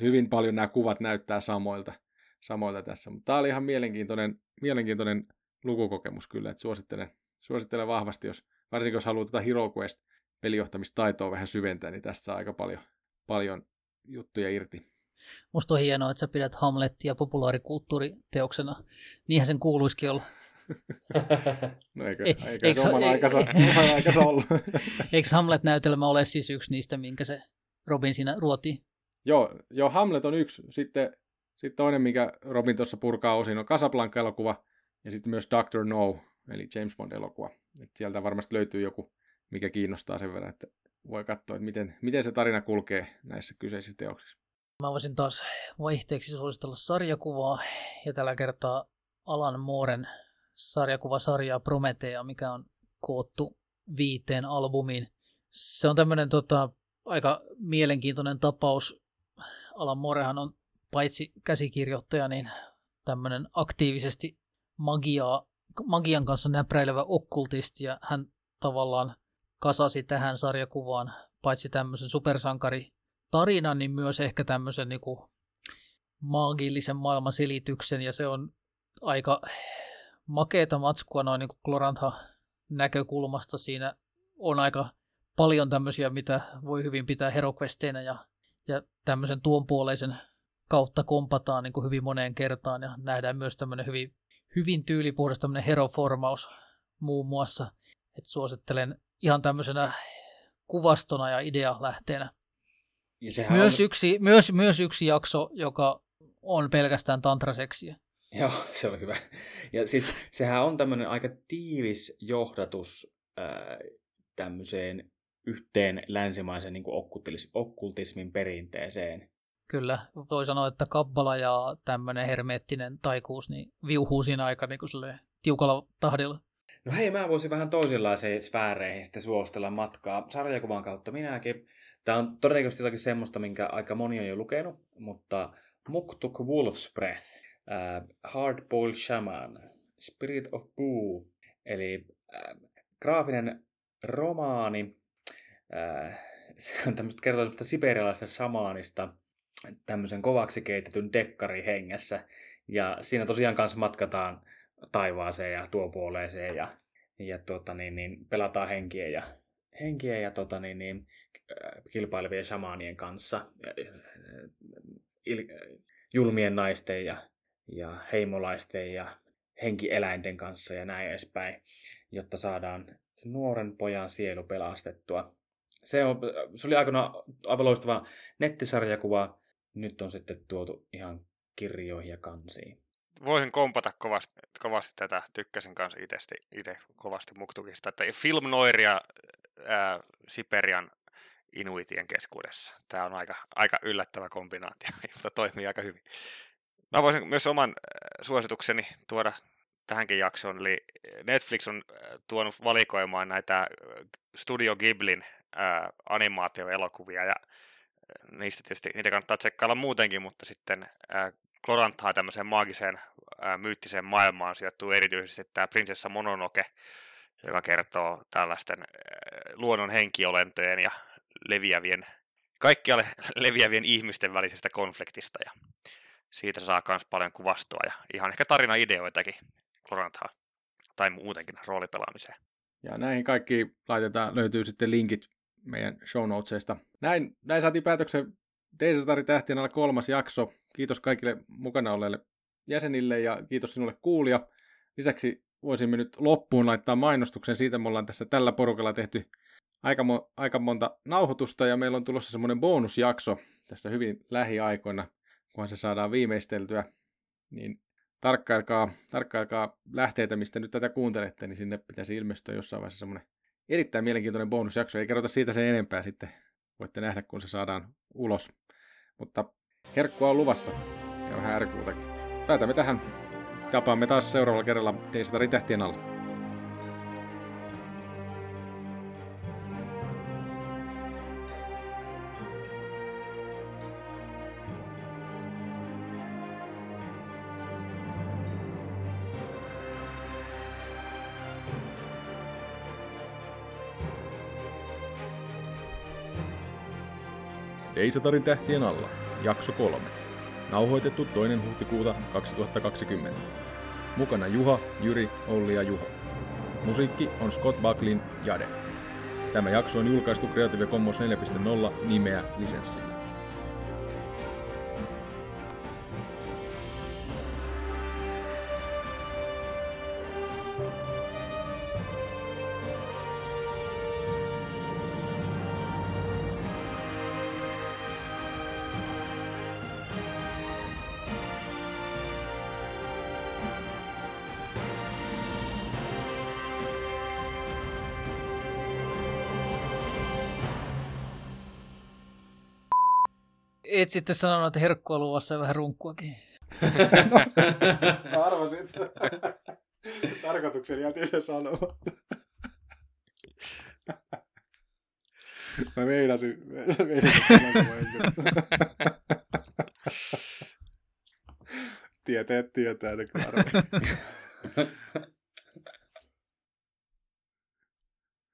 hyvin paljon nämä kuvat näyttää samoilta, samoilta tässä. Mutta tämä oli ihan mielenkiintoinen, mielenkiintoinen lukukokemus kyllä, että suosittelen, suosittelen vahvasti, jos, varsinkin jos haluaa tätä Hero Quest pelijohtamistaitoa vähän syventää, niin tästä saa aika paljon, paljon juttuja irti. musta on hienoa, että sä pidät Hamlettia populaarikulttuuriteoksena. Niinhän sen kuuluisikin olla. [LAUGHS] No eikö, Ei, eikö eikö se se- oman ei- aikansa, ei- oman aikansa ollut? [LAUGHS] Eikö Hamlet-näytelmä ole siis yksi niistä, minkä se Robin siinä ruotii? joo, joo, Hamlet on yksi. Sitten, sitten toinen, mikä Robin tuossa purkaa osin, on Casablanca-elokuva ja sitten myös Doctor No, eli James Bond-elokuva. Et sieltä varmasti löytyy joku, mikä kiinnostaa sen verran, että voi katsoa, että miten, miten se tarina kulkee näissä kyseisissä teoksissa. Mä voisin taas vaihteeksi suositella sarjakuvaa, ja tällä kertaa Alan Mooren sarjakuvasarjaa Prometea, mikä on koottu viiteen albumiin. Se on tämmöinen tota, aika mielenkiintoinen tapaus. Alan Moorehan on paitsi käsikirjoittaja, niin tämmöinen aktiivisesti magiaa, magian kanssa näpräilevä okkultisti, ja hän tavallaan kasasi tähän sarjakuvaan paitsi tämmöisen supersankari tarinan, niin myös ehkä tämmöisen niin kuin maagillisen maailman selityksen, ja se on aika makeeta matskua noin niin Glorantha näkökulmasta. Siinä on aika paljon tämmöisiä, mitä voi hyvin pitää heroquesteinä, ja, ja tämmöisen tuonpuoleisen kautta kompataan niin kuin hyvin moneen kertaan, ja nähdään myös tämmöinen hyvin, hyvin tyylipuhdas tämmöinen heroformaus muun muassa, että suosittelen ihan tämmöisenä kuvastona ja idealähteenä. Ja Myös on... yksi, myös, myös yksi jakso, joka on pelkästään tantraseksiä. [LAUGHS] Joo, se on hyvä. Ja siis sehän on tämmöinen aika tiivis johdatus ää, tämmöiseen yhteen länsimaisen niin okkultis- okkultismin perinteeseen. Kyllä, voi sanoa, että kabbala ja tämmöinen hermeettinen taikuus niin viuhuu siinä aika niin kuin tiukalla tahdilla. No hei, mä voisin vähän toisenlaiseen sfääreihin sitten suostella matkaa sarjakuvan kautta minäkin. Tämä on todennäköisesti jotakin semmoista, minkä aika moni on jo lukenut, mutta Muktuk Wolf's Breath, äh, Hard Boiled Shaman, Spirit of Boo, eli äh, graafinen romaani. Äh, [LAUGHS] se on tämmöistä kertoo tämmöistä siberialaista shamaanista tämmöisen kovaksi keitetyn dekkari hengessä. Ja siinä tosiaan kanssa matkataan taivaaseen ja tuopuoleeseen ja, ja tota niin, niin, pelataan henkiä ja, henkiä ja tota niin, niin, äh, kilpailevien shamaanien kanssa, äh, il, äh, julmien naisten ja, ja heimolaisten ja henkieläinten kanssa ja näin edespäin, jotta saadaan nuoren pojan sielu pelastettua. Se, on, se oli aikana aivan loistava nettisarjakuva. Nyt on sitten tuotu ihan kirjoihin ja kansiin. Voisin kompata kovasti, kovasti tätä, tykkäsin kanssa itse kovasti Muktukista, että film noiria ää, Siperian inuitien keskuudessa. Tämä on aika, aika yllättävä kombinaatio, [LAUGHS] mutta toimii aika hyvin. Mä voisin myös oman suositukseni tuoda tähänkin jaksoon, eli Netflix on tuonut valikoimaan näitä Studio Ghiblin ää, animaatioelokuvia, ja niistä tietysti, niitä kannattaa tsekkailla muutenkin, mutta sitten ää, Gloranthaa tämmöiseen maagiseen myyttiseen maailmaan. Sijoittuu erityisesti tämä Prinsessa Mononoke, joka kertoo tällaisten ää, luonnon henkiolentojen ja leviävien, kaikkialle [LAUGHS] leviävien ihmisten välisestä konfliktista, ja siitä saa myös paljon kuvastoa ja ihan ehkä tarinaideoitakin tai muutenkin roolipelaamiseen. Ja näihin kaikki laitetaan, löytyy sitten linkit meidän show notesista. Näin, näin saatiin päätöksen Deisatari tähtien alla kolmas jakso. Kiitos kaikille mukana olleille jäsenille ja kiitos sinulle kuulija. Lisäksi voisimme nyt loppuun laittaa mainostuksen siitä. Me ollaan tässä tällä porukalla tehty aika, mo- aika monta nauhoitusta ja meillä on tulossa semmoinen bonusjakso tässä hyvin lähiaikoina, kunhan se saadaan viimeisteltyä. Niin tarkkailkaa, tarkkailkaa lähteitä, mistä nyt tätä kuuntelette, niin sinne pitäisi ilmestyä jossain vaiheessa semmoinen erittäin mielenkiintoinen bonusjakso. Ei kerrota siitä sen enempää sitten. Voitte nähdä, kun se saadaan ulos. Mutta herkkua on luvassa ja vähän ärkuutakin. Päätämme tähän. Tapaamme taas seuraavalla kerralla Deisatari tähtien alla. Deisatarin tähtien alla, jakso 3. Nauhoitettu toinen huhtikuuta 2020. Mukana Juha, Jyri, Olli ja Juho. Musiikki on Scott Bucklin Jade. Tämä jakso on julkaistu Creative Commons 4.0 nimeä lisenssillä. Sitten sanonut, että herkkua luvassa ja vähän runkkuakin. no, [LAUGHS] arvasit. [LAUGHS] Tarkoituksen jätin se sanoa. Mä meinasin, meinasin [LAUGHS] Tieteet tietää ne